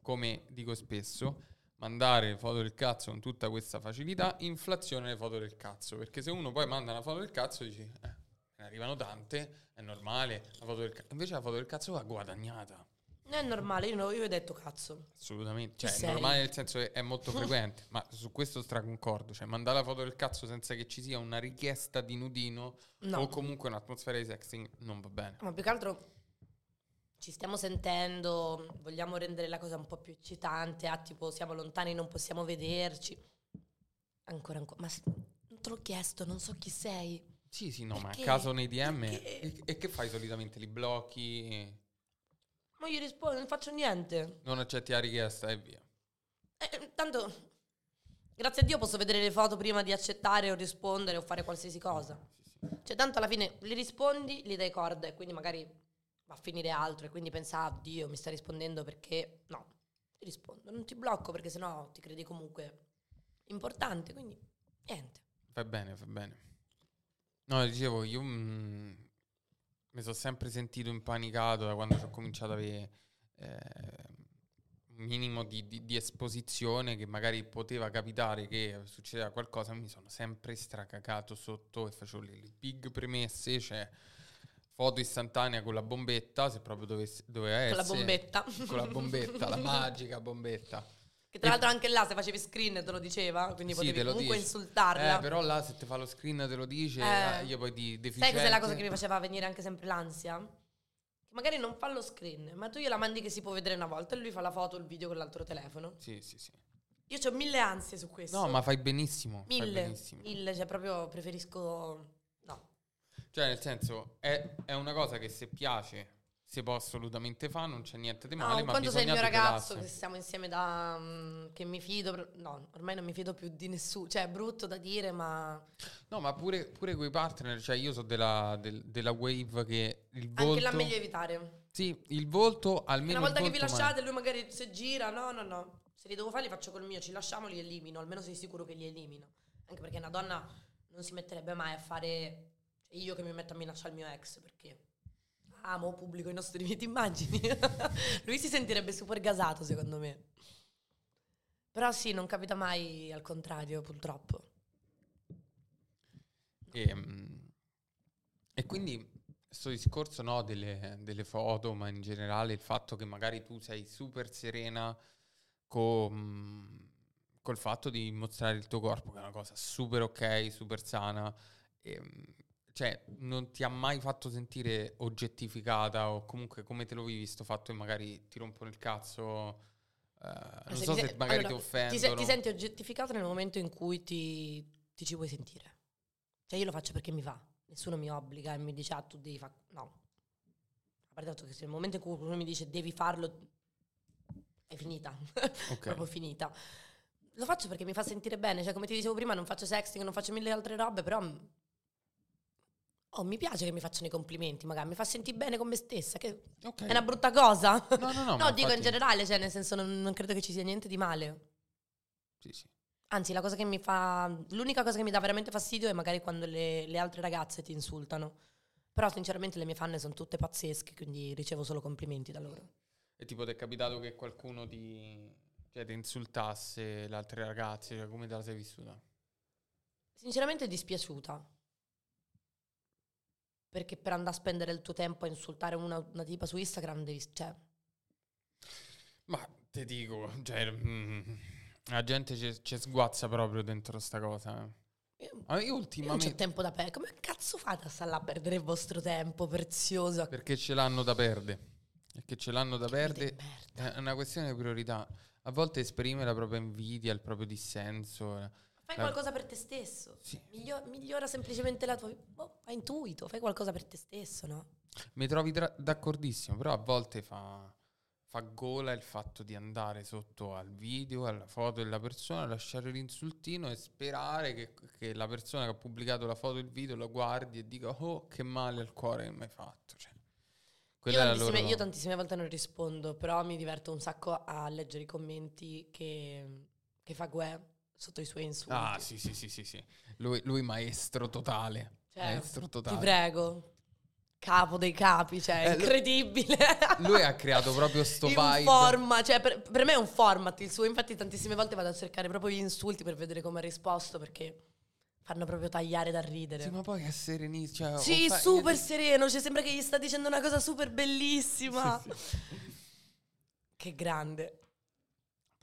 come dico spesso, mandare le foto del cazzo con tutta questa facilità, inflazione le foto del cazzo, perché se uno poi manda una foto del cazzo dici, eh, ne arrivano tante, è normale, la foto del cazzo. Invece la foto del cazzo va guadagnata. Non è normale, io, io ho detto cazzo. Assolutamente, Chi cioè è sei? normale nel senso che è molto <laughs> frequente, ma su questo straconcordo, cioè mandare la foto del cazzo senza che ci sia una richiesta di nudino No. o comunque un'atmosfera di sexting non va bene. Ma più che altro ci stiamo sentendo, vogliamo rendere la cosa un po' più eccitante, ah, tipo siamo lontani, non possiamo vederci. Ancora, ancora. Ma s- non te l'ho chiesto, non so chi sei. Sì, sì, no, ma a Perché? caso nei DM Perché? e, e che fai solitamente? Li blocchi, Ma io rispondo, non faccio niente. non accetti la richiesta e via. Eh, tanto, grazie a Dio posso vedere le foto prima di accettare o rispondere o fare qualsiasi cosa. Cioè, tanto alla fine li rispondi, li dai corda e quindi magari va a finire altro e quindi pensa, ah, Dio, mi sta rispondendo perché... No, ti rispondo, non ti blocco perché sennò ti credi comunque importante, quindi niente. Fai bene, fai bene. No, dicevo, io mm, mi sono sempre sentito impanicato da quando ho cominciato ad avere eh, un minimo di, di- di esposizione che magari poteva capitare che succedeva qualcosa, mi sono sempre stracacato sotto e facevo le, le big premesse, cioè foto istantanea con la bombetta, se proprio dovesse, doveva Con la essere. bombetta. Con la bombetta, la <laughs> magica bombetta. Che tra l'altro anche là se facevi screen te lo diceva, quindi Sì, potevi comunque dice. insultarla. Eh, però là se ti fa lo screen te lo dice, Eh. eh, io poi di Sai deficiente... cos'è la cosa che mi faceva venire anche sempre l'ansia? Che magari non fa lo screen, ma tu gliela mandi che si può vedere una volta e lui fa la foto o il video con l'altro telefono. Sì, sì, sì. Io ho mille ansie su questo. No, ma fai benissimo. fai mille, benissimo. mille, cioè proprio preferisco no. Cioè, nel senso, è, è una cosa che se piace si può assolutamente fare, non c'è niente di No, male, un ma conto sei il mio ragazzo che stiamo insieme da mm, che mi fido, no, ormai non mi fido più di nessuno, cioè è brutto da dire, ma No, ma pure, pure con i partner, cioè io so della, del- della wave che il volto... anche là meglio evitare. Sì, il volto, almeno Una volta che vi lasciate, lui magari se gira, no, no, no. Se li devo fare li faccio col mio, ci lasciamo, li elimino, almeno sei sicuro che li elimino. Anche perché una donna non si metterebbe mai a fare cioè io che mi metto a minacciare il mio ex, perché amo, pubblico i nostri <laughs> video, immagini? <laughs> lui si sentirebbe super gasato, secondo me. Però sì, non capita mai al contrario, purtroppo. E, mm, e quindi questo discorso no, delle, delle foto, ma in generale il fatto che magari tu sei super serena con, col fatto di mostrare il tuo corpo, che è una cosa super ok, super sana, e, mm, cioè non ti ha mai fatto sentire oggettificata o comunque come te lo vivi sto fatto che magari ti rompono il cazzo, eh, non se so se se- magari allora, ti offendono. Ti, se- ti senti oggettificato nel momento in cui ti, ti ci vuoi sentire. Cioè io lo faccio perché mi fa. Nessuno mi obbliga e mi dice ah tu devi fare... No. A parte che se nel momento in cui uno mi dice devi farlo, è finita. <laughs> Ok. Proprio finita. Lo faccio perché mi fa sentire bene. Cioè come ti dicevo prima non faccio sexting, non faccio mille altre robe, però... Oh, mi piace che mi facciano i complimenti, magari mi fa sentire bene con me stessa, che Ok. è una brutta cosa. No, no, no, <laughs> No, dico in infatti- generale, cioè nel senso non, non credo che ci sia niente di male. Sì, sì. Anzi, la cosa che mi fa. L'unica cosa che mi dà veramente fastidio è magari quando le, le altre ragazze ti insultano. Però, sinceramente, le mie fan sono tutte pazzesche, quindi ricevo solo complimenti da loro. E tipo ti è capitato che qualcuno ti, Cioè, ti insultasse le altre ragazze, cioè, come te la sei vissuta? Sinceramente dispiaciuta. Perché per andare a spendere il tuo tempo a insultare una, una tipa su Instagram devi... Cioè, Ma ti dico, cioè, mm, la gente ci, sguazza proprio dentro sta cosa. eh. io, Ah, Io io non c'ho ultimamente... tempo da perdere. Come cazzo fate a stare là a perdere il vostro tempo prezioso? Perché ce l'hanno da perdere. Perché ce l'hanno da perdere. È una questione di priorità. A volte esprime la propria invidia, il proprio dissenso. Fai Eh. qualcosa per te stesso. Sì. Miglio- migliora semplicemente la tua vita. Boh, fai intuito, fai qualcosa per te stesso, no? Mi trovi tra- d'accordissimo, però a volte fa, fa gola il fatto di andare sotto al video, alla foto della persona, lasciare l'insultino e sperare che, che la persona che ha pubblicato la foto e il video lo guardi e dica oh che male al cuore che mi hai fatto. Cioè, Io tantissime, loro... io tantissime volte non rispondo, però mi diverto un sacco a leggere i commenti che, che fa Gue sotto i suoi insulti. Ah sì sì sì sì sì. Lui, lui maestro totale. Cioè, maestro totale. Ti prego. Capo dei capi, cioè, Eh, incredibile. Lui ha creato proprio <laughs> sto un vibe. format, cioè per, per me è un format il suo, infatti tantissime volte vado a cercare proprio gli insulti per vedere come ha risposto perché fanno proprio tagliare da ridere. Sì, ma poi è serenissimo. Cioè, Sì, fa- super sereno, cioè sembra che gli sta dicendo una cosa super bellissima. Sì, sì. Che grande.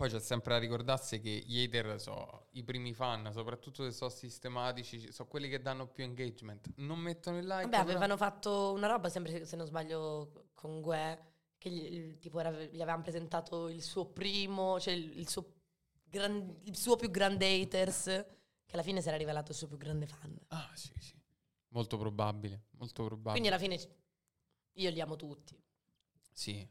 Poi c'è sempre da ricordarsi che gli hater sono i primi fan, soprattutto se sono sistematici, sono quelli che danno più engagement. Non mettono il like. Vabbè, però- avevano fatto una roba, sempre se non sbaglio, con Gue, che gli, tipo era- gli avevano presentato il suo primo, cioè il, il suo, gran- il suo più grande haters, che alla fine si era rivelato il suo più grande fan. Ah, sì, sì. Molto probabile, molto probabile. Quindi alla fine io li amo tutti. Sì.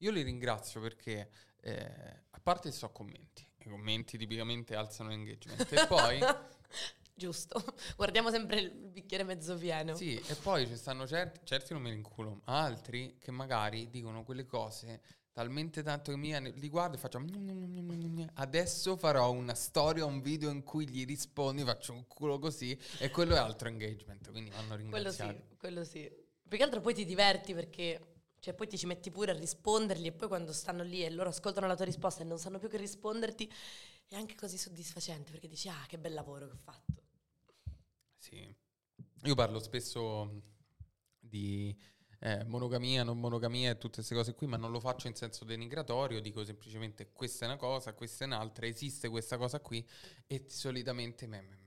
Io li ringrazio perché, eh, a parte so commenti, i commenti tipicamente alzano l'engagement. E poi, <laughs> Giusto. Guardiamo sempre il bicchiere mezzo pieno. sì, e poi ci stanno certi, certi non me li inculo, ma altri che magari dicono quelle cose talmente tanto che mi li guardo e faccio adesso farò una storia, un video in cui gli rispondi, faccio un culo così e quello è altro engagement, quindi vanno Quello ringraziati. sì, quello sì. Più che altro poi ti diverti perché cioè, poi ti ci metti pure a rispondergli e poi quando stanno lì e loro ascoltano la tua risposta e non sanno più che risponderti è anche così soddisfacente perché dici ah che bel lavoro che ho fatto. Sì. Io parlo spesso di eh, monogamia, non monogamia e tutte queste cose qui, ma non lo faccio in senso denigratorio, dico semplicemente questa è una cosa, questa è un'altra, esiste questa cosa qui e solitamente me, me-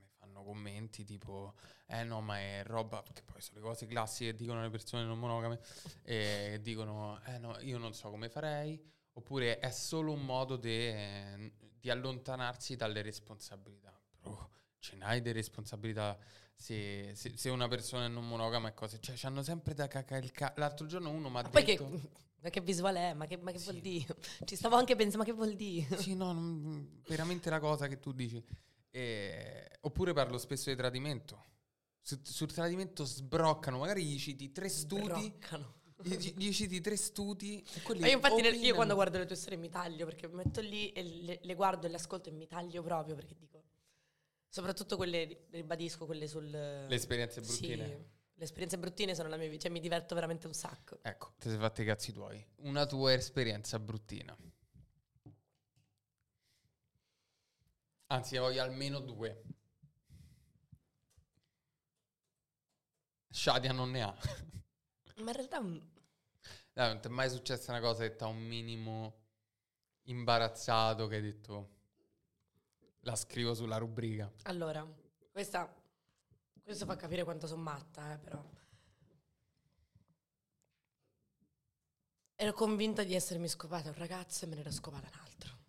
fanno commenti tipo eh no ma è roba, che poi sono le cose classiche che dicono le persone non monogame, e dicono eh no io non so come farei, oppure è solo un modo de- di allontanarsi dalle responsabilità. Però ce n'hai di responsabilità se, se- se una persona è non monogama e cose. Cioè, c'hanno sempre da cacare il ca- L'altro giorno uno mi ha Ma poi che, detto... ma che visuale è? Ma che, ma che Sì. vuol dire? Ci stavo anche pensando, ma che vuol dire? Sì, no, non- veramente la cosa che tu dici. Eh, oppure parlo spesso di tradimento. Su- sul tradimento sbroccano, magari gli citi tre studi, Sbroccano. gli, gli citi tre studi e Ma io infatti nel- io quando guardo le tue storie mi taglio perché mi metto lì e le, le guardo e le ascolto e mi taglio proprio perché dico soprattutto quelle ribadisco quelle sul Le esperienze bruttine. Sì, le esperienze bruttine sono la mia vita, cioè mi diverto veramente un sacco. Ecco, ti sei fatti i cazzi tuoi. Una tua esperienza bruttina. Anzi, ne voglio almeno due. Shadia non ne ha. Ma in realtà Dai, non ti è mai successa una cosa che ti ha un minimo imbarazzato che hai detto la scrivo sulla rubrica. allora, questa questo fa capire quanto sono matta, eh, però. Ero convinta di essermi scopata un ragazzo e me ne ero scopata un altro.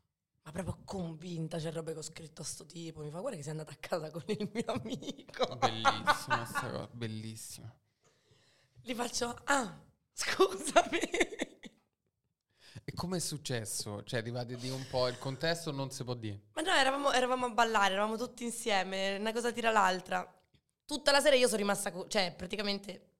Ma proprio convinta, c'è roba che ho scritto a sto tipo. Mi fa guarda che sei andata a casa con il mio amico. Bellissima sta cosa, <laughs> bellissima. Gli faccio, ah, scusami. E come è successo? Cioè, arrivate di un po' il contesto non si può dire. Ma no, eravamo, eravamo a ballare, eravamo tutti insieme, una cosa tira l'altra. Tutta la sera io sono rimasta, co- cioè praticamente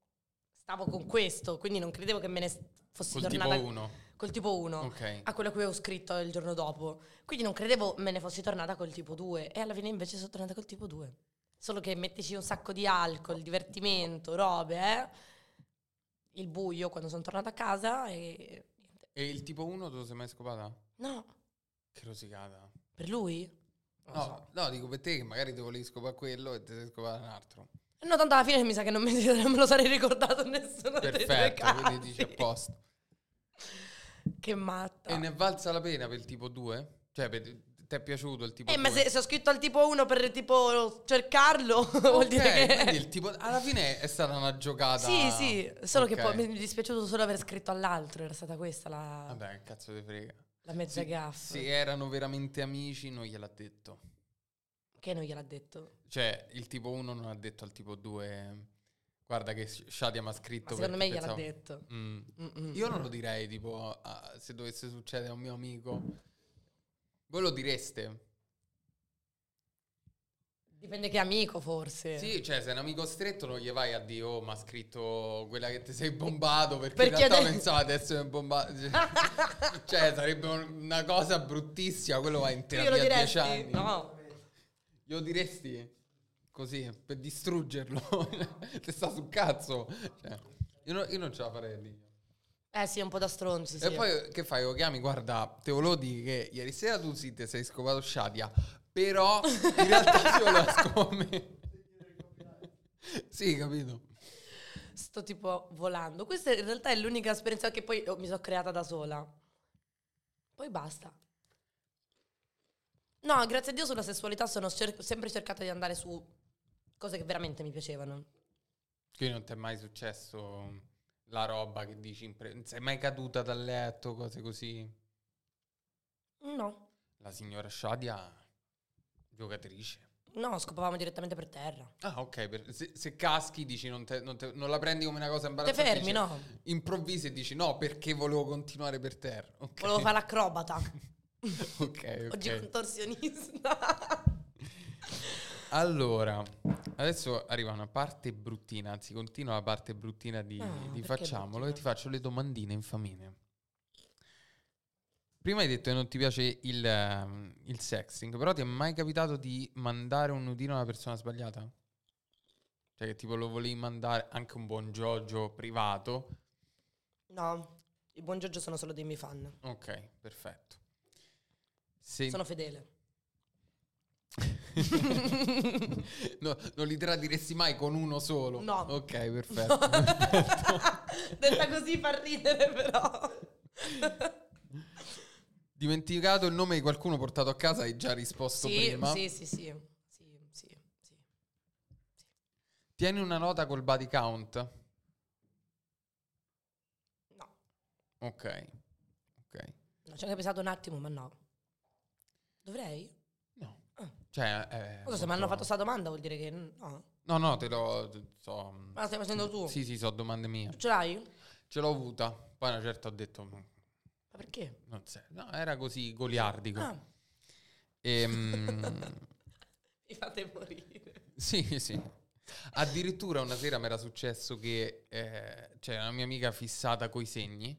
stavo con questo, quindi non credevo che me ne fossi Col tipo tornata uno. Col tipo 1 Ok. a quello a cui avevo scritto il giorno dopo. Quindi non credevo me ne fossi tornata col tipo 2 e alla fine invece sono tornata col tipo 2. Solo che mettici un sacco di alcol, divertimento, robe, eh. Il buio quando sono tornata a casa e. E il tipo 1 tu lo sei mai scopata? No, Che rosicata. Per lui? No, so. no, dico per te che magari ti volevi scopare quello e ti sei scopato un altro. No, tanto alla fine mi sa che non, me <laughs> lo sarei ricordato nessuno Perfetto, quindi dici a posto. Che matta. E ne è valsa la pena per il tipo 2? Cioè, per- ti è piaciuto il tipo Eh, 2? ma se, se ho scritto al tipo 1 per tipo cercarlo, <laughs> vuol dire che... il tipo, alla fine è stata una giocata. Sì, sì, solo che Ok. poi mi è dispiaciuto solo aver scritto all'altro, era stata questa la, Vabbè, che cazzo ti frega. la mezza Sì, gaffa. Se erano veramente amici, non gliel'ha detto. Che non gliel'ha detto. Cioè, il tipo 1 non ha detto al tipo 2. Guarda che Shadia mi ha scritto. Ma secondo me gliel'ha pensavo- detto. Mm. Mm-mm. Io non lo direi, tipo, ah, se dovesse succedere a un mio amico. Voi lo direste? Dipende che amico, forse. Sì, cioè, se è un amico stretto non gli vai a dire, oh, mi ha scritto quella che ti sei bombato perché, Perché in realtà ade- pensava di essere bombato. <laughs> cioè, sarebbe una cosa bruttissima, quello va in terapia a 10 diresti? anni. No. Glielo diresti? Così, per distruggerlo. <laughs> Ti sta sul cazzo. Cioè, io, no- io non ce la farei lì. Eh sì, è un po' da stronzi, sì. E poi che fai? Lo chiami? Guarda, te volevo dire che ieri sera tu sì ti sei scopato Shadia, però in realtà <laughs> si voleva scopare. sì, capito. Sto tipo volando. Questa in realtà è l'unica esperienza che poi oh, mi sono creata da sola. Poi basta. No, grazie a Dio sulla sessualità sono cer- sempre cercata di andare su cose che veramente mi piacevano. Quindi non ti è mai successo la roba che dici in pre- sei mai caduta dal letto, cose così? No, La signora Shadia, giocatrice. no, scopavamo direttamente per terra. Ah, ok. per- se, se caschi dici non, te- non te- non la prendi come una cosa Te imbarazzante. fermi, dici- no? Improvvisi e dici no, perché volevo continuare per terra. Ok. Volevo fare l'acrobata. <laughs> ok, Oggi ok. contorsionista. <laughs> Allora, adesso arriva una parte bruttina, anzi continua la parte bruttina di, Ah, di facciamolo e bruttina? ti faccio le domandine infamine. Prima hai detto che non ti piace il, ehm, il sexting, però ti è mai capitato di mandare un nudino a una persona sbagliata? Cioè che tipo lo volevi mandare anche un buon Giorgio privato? no, i buon Giorgio sono solo dei miei fan. Ok, perfetto. Se- Sono fedele. No, non li tradiresti mai con uno solo? No. Ok, perfetto. perfetto. <laughs> Detta così fa ridere, però. Dimenticato il nome di qualcuno portato a casa, hai già risposto Sì, prima. sì, sì, sì, sì, sì, sì. Tieni una nota col body count? No, Ok. Ok. no, ci ho anche pensato un attimo, ma no. Dovrei? Cioè, eh, Cosa, se mi hanno fatto sta domanda vuol dire che no. No, no, te lo so. Ma la stai facendo tu? Sì, sì, so domande mie. Tu ce l'hai? Ce l'ho avuta. Poi una certa ho detto "Mm, Ma perché? non sé. No, era così goliardico. Ah, Ehm, <laughs> mi fate morire. Sì, sì. Addirittura una sera mi era successo che eh, c'era una mia amica fissata coi segni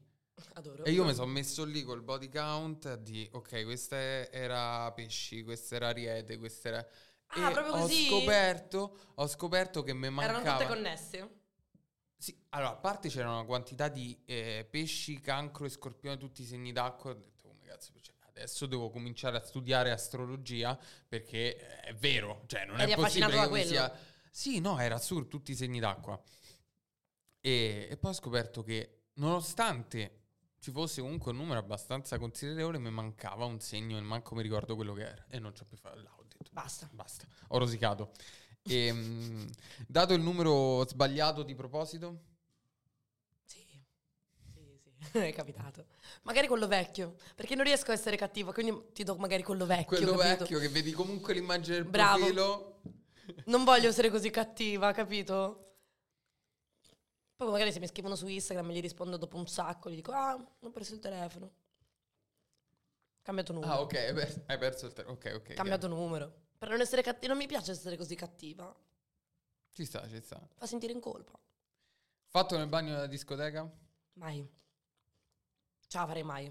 Adoro. e io mi sono messo lì col body count dire ok, questa era pesci, questa era ariete, questa era... Ah, e proprio ho così? scoperto, ho scoperto che mi Erano mancava... tutte connesse? Sì, allora, a parte c'era una quantità di eh, pesci, cancro e scorpione, tutti i segni d'acqua. Ho detto, come cazzo, cioè, adesso devo cominciare a studiare astrologia perché eh, è vero, cioè non Eri è possibile che quello? sia... Sì, no, era assurdo, tutti i segni d'acqua. E, e poi ho scoperto che nonostante ci fosse comunque un numero abbastanza considerevole, mi mancava un segno e manco mi ricordo quello che era. E non ci ho più fatto. Detto, Basta. basta, ho rosicato. E, mm, <laughs> dato il numero sbagliato di proposito, Sì. Sì, sì, <laughs> è capitato. Magari quello vecchio, perché non riesco a essere cattivo, quindi ti do magari quello vecchio. quello capito? vecchio che vedi comunque l'immagine del Bravo. profilo. Non voglio essere così cattiva, capito? Poi magari se mi scrivono su Instagram gli rispondo dopo un sacco, gli dico, ah, ho perso il telefono. Cambiato numero. Ah, ok, hai, per- hai perso il tempo. Ok, ok. Cambiato numero. Per non essere cattiva, non mi piace essere così cattiva. chiaro. Ci sta, ci sta. Fa sentire in colpa. Fatto nel bagno della discoteca? Mai. Ce la farei mai.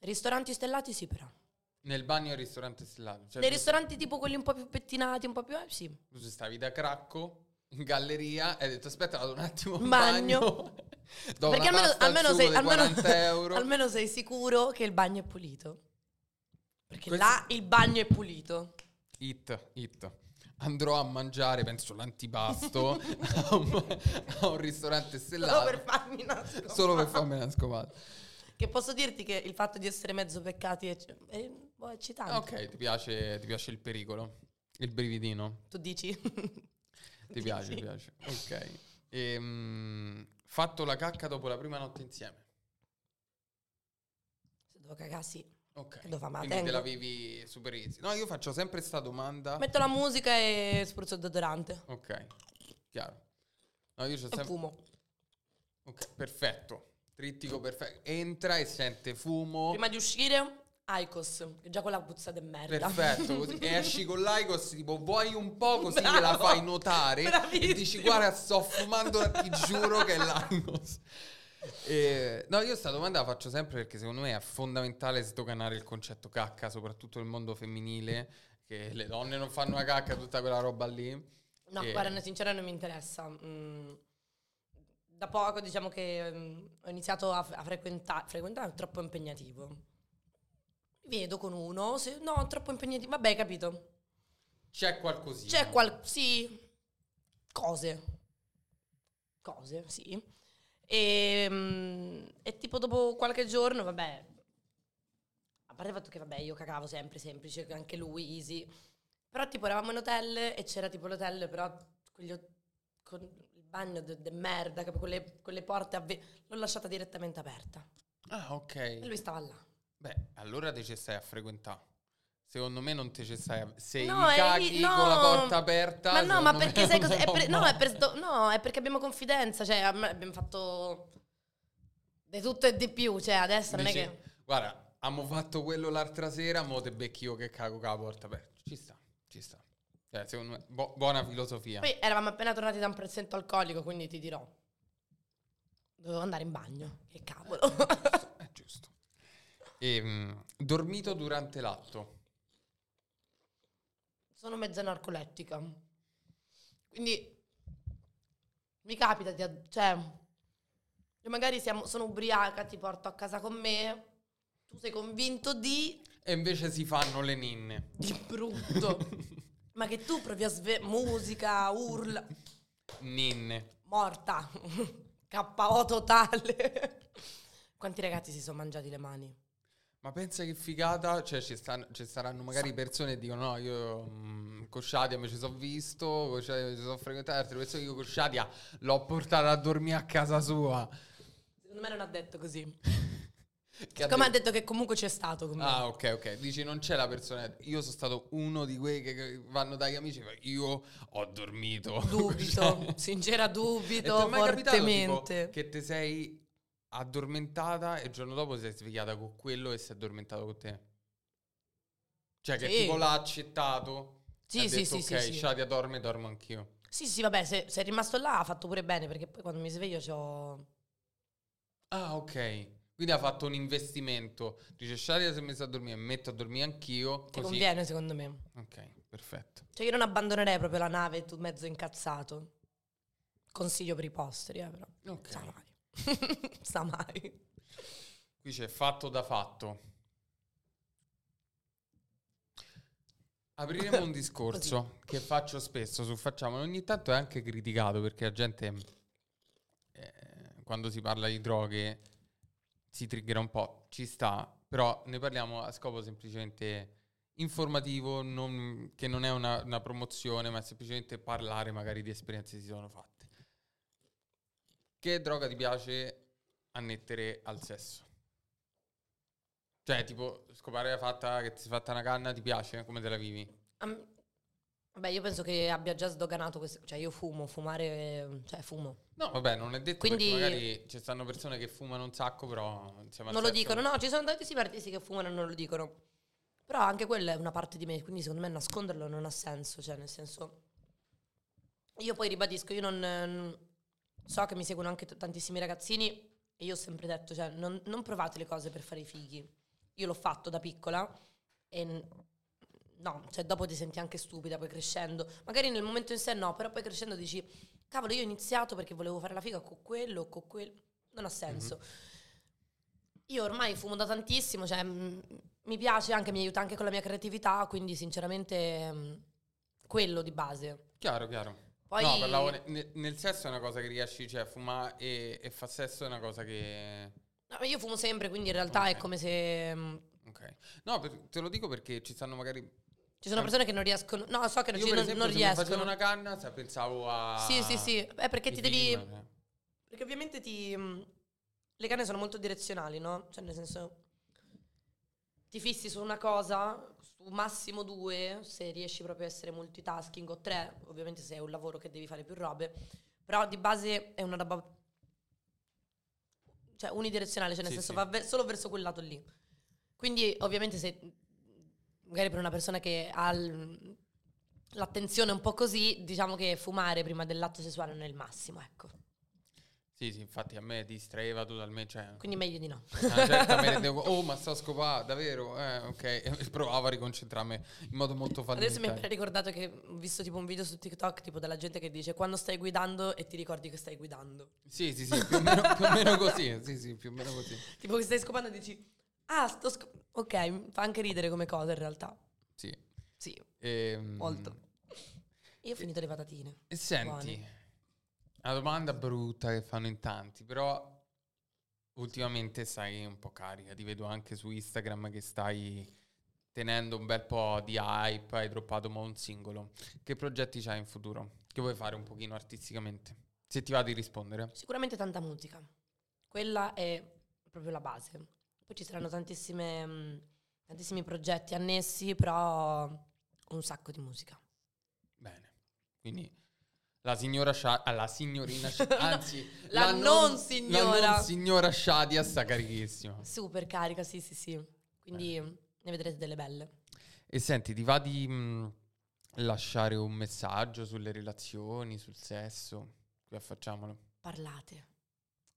Ristoranti stellati sì però. Nel bagno del ristorante stellato. Cioè, Nei ristoranti tipo quelli un po' più pettinati, un po' più... Eh, sì. Tu stavi da cracco in galleria e hai detto aspetta vado un attimo in Bagno. bagno. <laughs> Do Perché almeno, almeno sei, almeno, 40 <laughs> euro. almeno sei sicuro che il bagno è pulito. Perché Questo- là il bagno è pulito. Hit, hit. Andrò a mangiare, penso, l'antipasto <laughs> a, un, a un ristorante Solo stellato. per farmi una scopa. Solo per farmi una scopata. Che posso dirti che il fatto di essere mezzo peccati è, è, è eccitante. Ok, ti piace, ti piace il pericolo? Il brividino? Tu dici? Ti piace, ti piace. Ok. Ehm, fatto la cacca dopo la prima notte insieme. Se devo cagare, sì. Ok. Che devo fare? Ma Quindi te la vivi super easy. No, io faccio sempre sta domanda. Metto la musica e spruzzo il deodorante. Ok, chiaro. No, io c'ho E sempre... fumo. Ok, perfetto. Trittico perfetto. Entra e sente fumo. Prima di uscire, Icos, già quella puzza di merda. Perfetto, così <laughs> e esci con l'Icos tipo vuoi un po' così Bravo. gliela fai notare e Bravissimo. dici guarda sto fumando, ti giuro che è l'Icos. E, no, io questa domanda la faccio sempre perché secondo me è fondamentale sdoganare il concetto cacca, soprattutto nel mondo femminile, che le donne non fanno la cacca, tutta quella roba lì. No, E- guarda, sincera non mi interessa. Mm, da poco diciamo che mm, ho iniziato a, a frequentare, frequentare è troppo impegnativo. Vedo con uno, se no, troppo impegnativo. Vabbè, capito. C'è qualcosina. C'è qual... sì, cose. Cose, sì. E, mm, e tipo dopo qualche giorno, vabbè, a parte il fatto che vabbè io cagavo sempre, semplice, anche lui, easy. Però tipo eravamo in hotel e c'era tipo l'hotel, però ho- con il bagno de, merda, con, le, con le porte, avve- l'ho lasciata direttamente aperta. Ah, ok. E lui stava là. Beh, allora te ci stai a frequentare. Secondo me non te ci stai a... Se No, caghi no. con la porta aperta... Ma no, ma perché <laughs> sai cosa? È per- no, è per no, è perché abbiamo confidenza, cioè abbiamo fatto di tutto e di più, cioè adesso non è che... Guarda, abbiamo fatto quello l'altra sera, mo te becchi io che cago con la porta aperta. Ci sta, ci sta. Cioè, secondo me, bu- buona filosofia. Poi eravamo appena tornati da un presento alcolico, quindi ti dirò. Dovevo andare in bagno, che cavolo. Giusto. Ehm, dormito durante l'atto. Sono mezza narcolettica. Quindi mi capita di... ad- cioè, io magari siamo, sono ubriaca, ti porto a casa con me, tu sei convinto di... E invece si fanno le ninne. di brutto. <laughs> Ma che tu provi a sve... musica, urla... Ninne. Morta. <laughs> KO totale. Quanti ragazzi si sono mangiati le mani? Ma pensa che figata, cioè ci, stanno- ci saranno magari persone che dicono no, io mm, con Shadia mi ci sono visto, con Shadia mi ci sono frequentato, altre persone che io con Shadia l'ho portata a dormire a casa sua. Secondo me non ha detto così. <laughs> Che Come ha detto- che comunque c'è stato con me. Ah, ok, ok. Dici non c'è la persona. Io sono stato uno di quei che- vanno dagli amici. e Io ho dormito. Dubito, <laughs> Cioè- sincera E dubito è mai capitato, tipo, fortemente. che ti sei addormentata e il giorno dopo sei svegliata con quello e si è addormentato con te? Cioè che Sì. tipo l'ha accettato? Sì, sì, detto, sì, ok, sì, sì. Shadia dorme, dormo anch'io. Sì, sì, vabbè, se, se è rimasto là ha fatto pure bene perché poi quando mi sveglio c'ho... Ah, ok. Quindi ha fatto un investimento. Dice Shadia si è messa a dormire, metto a dormire anch'io. Ti Così. conviene secondo me. Ok, perfetto. Cioè io non abbandonerei proprio la nave tu mezzo incazzato. Consiglio per i posteri, eh, però. Ok. Sa mai. <laughs> Sa mai. Qui c'è fatto da fatto. Apriremo un <laughs> discorso che faccio spesso su Facciamo. Ogni tanto è anche criticato perché la gente, eh, quando si parla di droghe, si triggera un po'. Ci sta, però ne parliamo a scopo semplicemente informativo, non- che non è una, una promozione, ma semplicemente parlare magari di esperienze che si sono fatte. Che droga ti piace annettere al sesso? Cioè, tipo, scopare la fatta che ti sei fatta una canna, ti piace? Come te la vivi? Am- Vabbè, io penso che abbia già sdoganato questo. Cioè, io fumo, fumare. Cioè, fumo. No, vabbè, non è detto Quindi- magari ci stanno persone che fumano un sacco, però Non lo sesso- dicono, no, ci sono tantissimi artisti che fumano e non lo dicono. Però anche quella è una parte di me, quindi secondo me nasconderlo non ha senso. Cioè, nel senso. Io poi ribadisco, io non. So che mi seguono anche t- tantissimi ragazzini e io ho sempre detto, cioè, non, non provate le cose per fare i fighi. Io l'ho fatto da piccola e. n- No, cioè dopo ti senti anche stupida poi crescendo. Magari nel momento in sé no, però poi crescendo dici, cavolo, io ho iniziato perché volevo fare la figa con quello o con quello. Non ha senso. Io ormai fumo da tantissimo, cioè mh, mi piace anche, mi aiuta anche con la mia creatività, quindi sinceramente mh, quello di base. Chiaro, chiaro. Poi No, parlavo ne- ne- nel sesso è una cosa che riesci, cioè fumare e, e fa sesso è una cosa che... No, io fumo sempre, quindi in realtà è Ok. come se mh, Ok. No, per- te lo dico perché ci stanno magari... ci sono persone che non riescono. No, so che non, Io non, esempio non se mi facevo riescono. una canna se pensavo a... Sì, sì, sì. Eh, perché ti devi. film, eh. Perché ovviamente ti. mh, Le canne sono molto direzionali, no? Cioè, nel senso. Ti fissi su una cosa, massimo due, se riesci proprio a essere multitasking, o tre, ovviamente se è un lavoro che devi fare più robe. Però di base è una roba. Cioè, unidirezionale, cioè nel Sì, senso sì. va ve- solo verso quel lato lì. Quindi, ovviamente, se magari per una persona che ha l- l'attenzione un po' così, diciamo che fumare prima dell'atto sessuale non è il massimo, ecco. Sì, sì, infatti a me distraeva totalmente, cioè... Quindi meglio di no. a una certa rendevo, <laughs> oh ma sto a scopare, davvero? Eh, ok, e provavo a riconcentrarmi in modo molto Adesso mi appena ricordato che ho visto tipo un video su TikTok tipo della gente che dice quando stai guidando e ti ricordi che stai guidando. Sì, sì, sì, più o meno, più o meno così, sì, sì, più o meno così. Tipo che stai scopando e dici ah sto scop- Ok, fa anche ridere come cosa in realtà. Sì. Sì, Ehm, molto. Io ho finito le patatine. E senti, una domanda brutta che fanno in tanti, però ultimamente stai un po' carica, ti vedo anche su Instagram che stai tenendo un bel po' di hype, hai droppato mo un singolo. Che progetti c'hai in futuro? Che vuoi fare un pochino artisticamente? Se ti va di rispondere. Sicuramente tanta musica. Quella è proprio la base. Poi ci saranno tantissime, mh, tantissimi progetti annessi, però un sacco di musica. Bene. Quindi la signora Sha- ah, la signorina Sha- <laughs> anzi la non signora. la non signora Shadia sta carichissima. Super carica, sì, sì, sì. Quindi ne vedrete delle belle. E senti, ti va di mh, lasciare un messaggio sulle relazioni, sul sesso? Qui facciamolo. Parlate,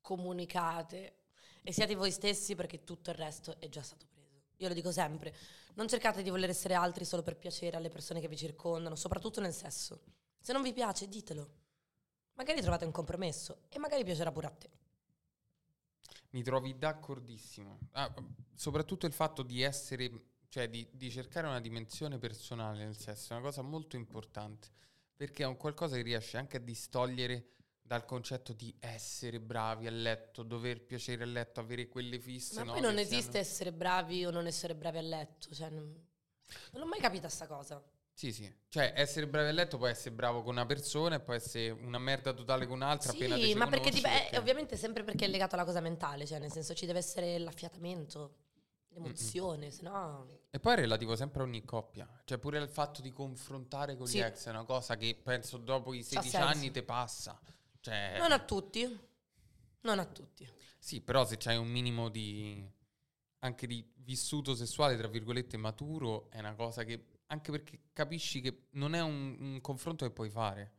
comunicate e siate voi stessi perché tutto il resto è già stato preso. Io lo dico sempre, non cercate di voler essere altri solo per piacere alle persone che vi circondano, soprattutto nel sesso. Se non vi piace, ditelo. Magari trovate un compromesso e magari piacerà pure a te. Mi trovi d'accordissimo. Ah, soprattutto il fatto di essere, cioè di, di cercare una dimensione personale nel sesso è una cosa molto importante, perché è un qualcosa che riesce anche a distogliere dal concetto di essere bravi a letto, dover piacere a letto, avere quelle fisse. Ma no, poi non esiste hanno- essere bravi o non essere bravi a letto. Cioè, non, non l'ho mai capita sta cosa. Sì, sì. Cioè, essere bravi a letto può essere bravo con una persona e può essere una merda totale con un'altra appena Sì, ci ma perché, dip- eh, ovviamente sempre perché è legato alla cosa mentale, cioè nel senso ci deve essere l'affiatamento, l'emozione, se no... E poi è relativo sempre a ogni coppia. Cioè, pure il fatto di confrontare con Sì. gli ex è una cosa che penso dopo i C'ha 16 senso. anni te passa. Cioè, Non a tutti, non a tutti. Sì, però se c'hai un minimo di anche di vissuto sessuale, tra virgolette, maturo, è una cosa che anche perché capisci che non è un, un confronto che puoi fare.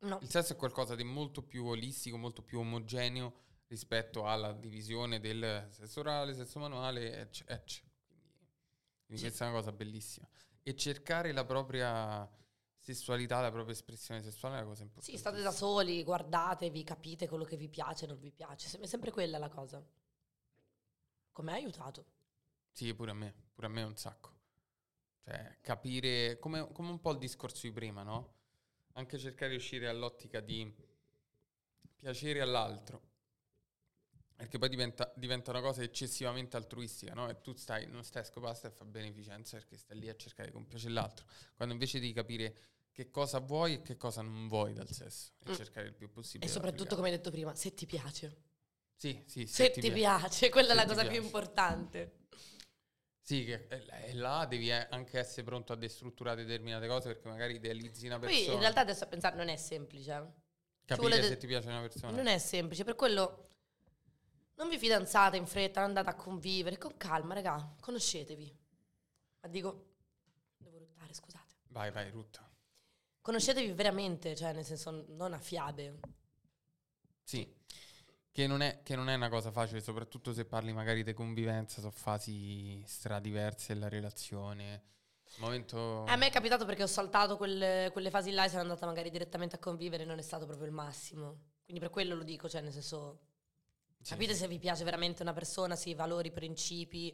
No, Il sesso è qualcosa di molto più olistico, molto più omogeneo rispetto alla divisione del sesso orale, sesso manuale, ecc, ecc. Quindi, questa è una cosa bellissima. E cercare la propria sessualità, la propria espressione sessuale è una cosa importante. sì, state da soli, guardatevi, capite quello che vi piace, non vi piace, è sempre quella la cosa. Come ha aiutato? Sì, pure a me, pure a me un sacco. Cioè, capire, come, come un po' il discorso di prima, no? Anche cercare di uscire dall'ottica di piacere all'altro. Perché poi diventa, diventa una cosa eccessivamente altruistica, no? E tu stai, non stai a scopare, a fare beneficenza perché stai lì a cercare di compiacere l'altro. Quando invece devi capire che cosa vuoi e che cosa non vuoi dal sesso. E Mm. cercare il più possibile. E soprattutto, come hai detto prima, se ti piace. Sì, sì, Se, ti piace, quella è Se la ti cosa più piace. importante. Sì, che e- e là devi eh, anche essere pronto a destrutturare determinate cose perché magari idealizzi una persona. Poi in realtà adesso a pensare non è semplice. eh. capire de- se ti piace una persona. Non è semplice, per quello non vi fidanzate in fretta, non andate a convivere, con calma, raga, conoscetevi. Ma dico, devo ruttare, scusate. Vai, vai, Ruth. Conoscetevi veramente, cioè nel senso non a fiabe. Sì. Che non, è, che non è una cosa facile, soprattutto se parli magari di convivenza, sono fasi stradiverse della relazione. Momento... A me è capitato perché ho saltato quelle, quelle fasi là e sono andata magari direttamente a convivere, non è stato proprio il massimo. Quindi per quello lo dico, cioè nel senso Sì. Capite se vi piace veramente una persona, se i valori, i principi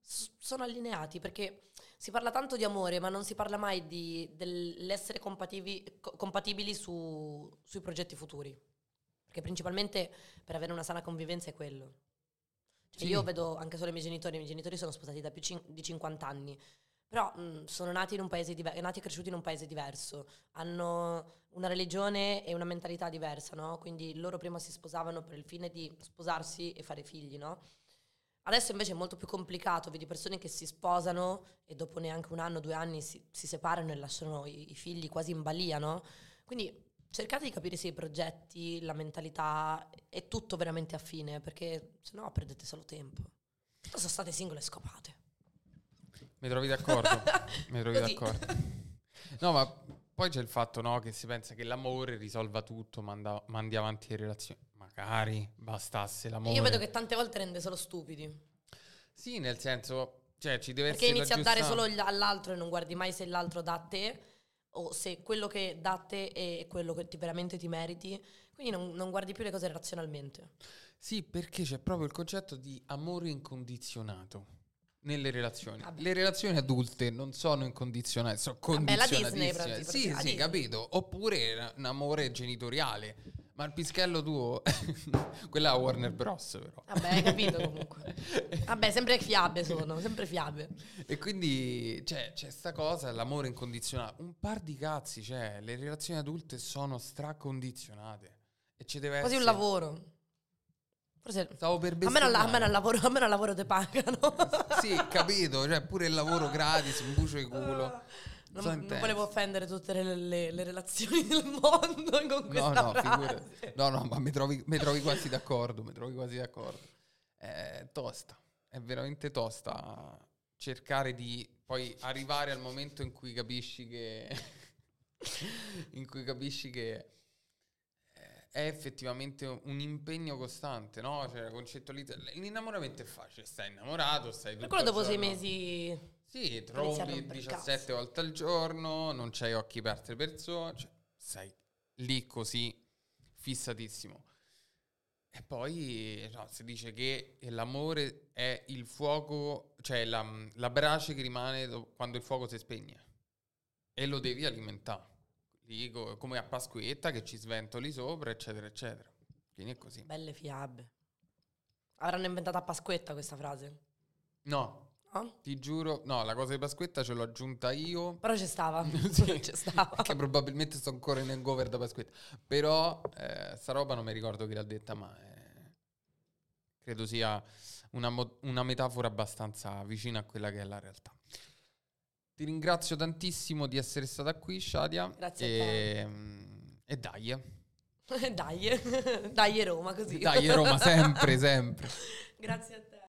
s- sono allineati, perché si parla tanto di amore, ma non si parla mai di- dell'essere compativi- co- compatibili su- sui progetti futuri. Perché principalmente per avere una sana convivenza è quello. Cioè, Sì. Io vedo anche solo i miei genitori, i miei genitori sono sposati da più cin- di 50 anni, però mh, sono nati, in un paese diver- nati e cresciuti in un paese diverso, hanno una religione e una mentalità diversa, no? Quindi loro prima si sposavano per il fine di sposarsi e fare figli, no? Adesso invece è molto più complicato, vedi persone che si sposano e dopo neanche un anno, due anni si, si separano e lasciano i, i figli quasi in balia, no? Quindi cercate di capire se i progetti, la mentalità è tutto veramente affine, perché sennò perdete solo tempo. Sono state singole e scopate. Mi trovi d'accordo? <laughs> Mi trovi Così. d'accordo? No, ma poi c'è il fatto no, che si pensa che l'amore risolva tutto, manda- mandi avanti le relazioni. Magari bastasse l'amore. io vedo che tante volte rende solo stupidi. Sì, nel senso, cioè ci deve Perché essere inizi la a dare solo all'altro e non guardi mai se l'altro dà a te o se quello che dà a te è quello che ti veramente ti meriti. Quindi non, non guardi più le cose razionalmente. Sì, perché c'è proprio il concetto di amore incondizionato nelle relazioni. Vabbè. Le relazioni adulte non sono incondizionate, sono Vabbè, la Disney, sì, sì, Disney. capito. Oppure un amore genitoriale. Ma il pischello tuo, <laughs> quella è Warner Bros. però. Vabbè, hai capito comunque. Vabbè, sempre fiabe sono, sempre fiabe. E quindi cioè, c'è sta cosa, l'amore incondizionato. Un par di cazzi, cioè, le relazioni adulte sono stracondizionate. E ci deve Quasi un essere... lavoro. Forse Stavo per a me, non, a me non lavoro, a me non lavoro te pagano. Sì, capito, cioè pure il lavoro <laughs> gratis, un bucio di culo. Non, non volevo offendere tutte le, le- le relazioni <laughs> del mondo con No, questa no, frase. figurati. No, no, ma mi trovi, mi trovi quasi d'accordo, mi trovi quasi d'accordo. È tosta, è veramente tosta cercare di poi arrivare al momento in cui capisci che <laughs> in cui capisci che eh, è effettivamente un impegno costante, no? Cioè, concettualizza- L'innamoramento è facile, stai innamorato, stai Per quello dopo sei giorno- mesi... Sì, trombi rompere il 17 cazzo. volte al giorno, non c'hai occhi per altre persone, cioè, sei lì così fissatissimo. E poi no, si dice che l'amore è il fuoco, cioè la, la brace che rimane do- quando il fuoco si spegne. E lo devi alimentare. Lì co- come a Pasquetta che ci sventoli sopra, eccetera, eccetera. Quindi è così. Belle fiabe. Avranno inventato a Pasquetta questa frase. No, Ti giuro, no, la cosa di Pasquetta ce l'ho aggiunta io. Però c'è stava. <laughs> Sì. c'è stava. che probabilmente sto ancora in hangover da Pasquetta. Però eh, sta roba non mi ricordo chi l'ha detta, ma eh, credo sia una, mo- una metafora abbastanza vicina a quella che è la realtà. Ti ringrazio tantissimo di essere stata qui, Shadia. Grazie a e, mm, e dai, <laughs> Dai, <laughs> dai Roma così. dai Roma, sempre, sempre. Grazie a te.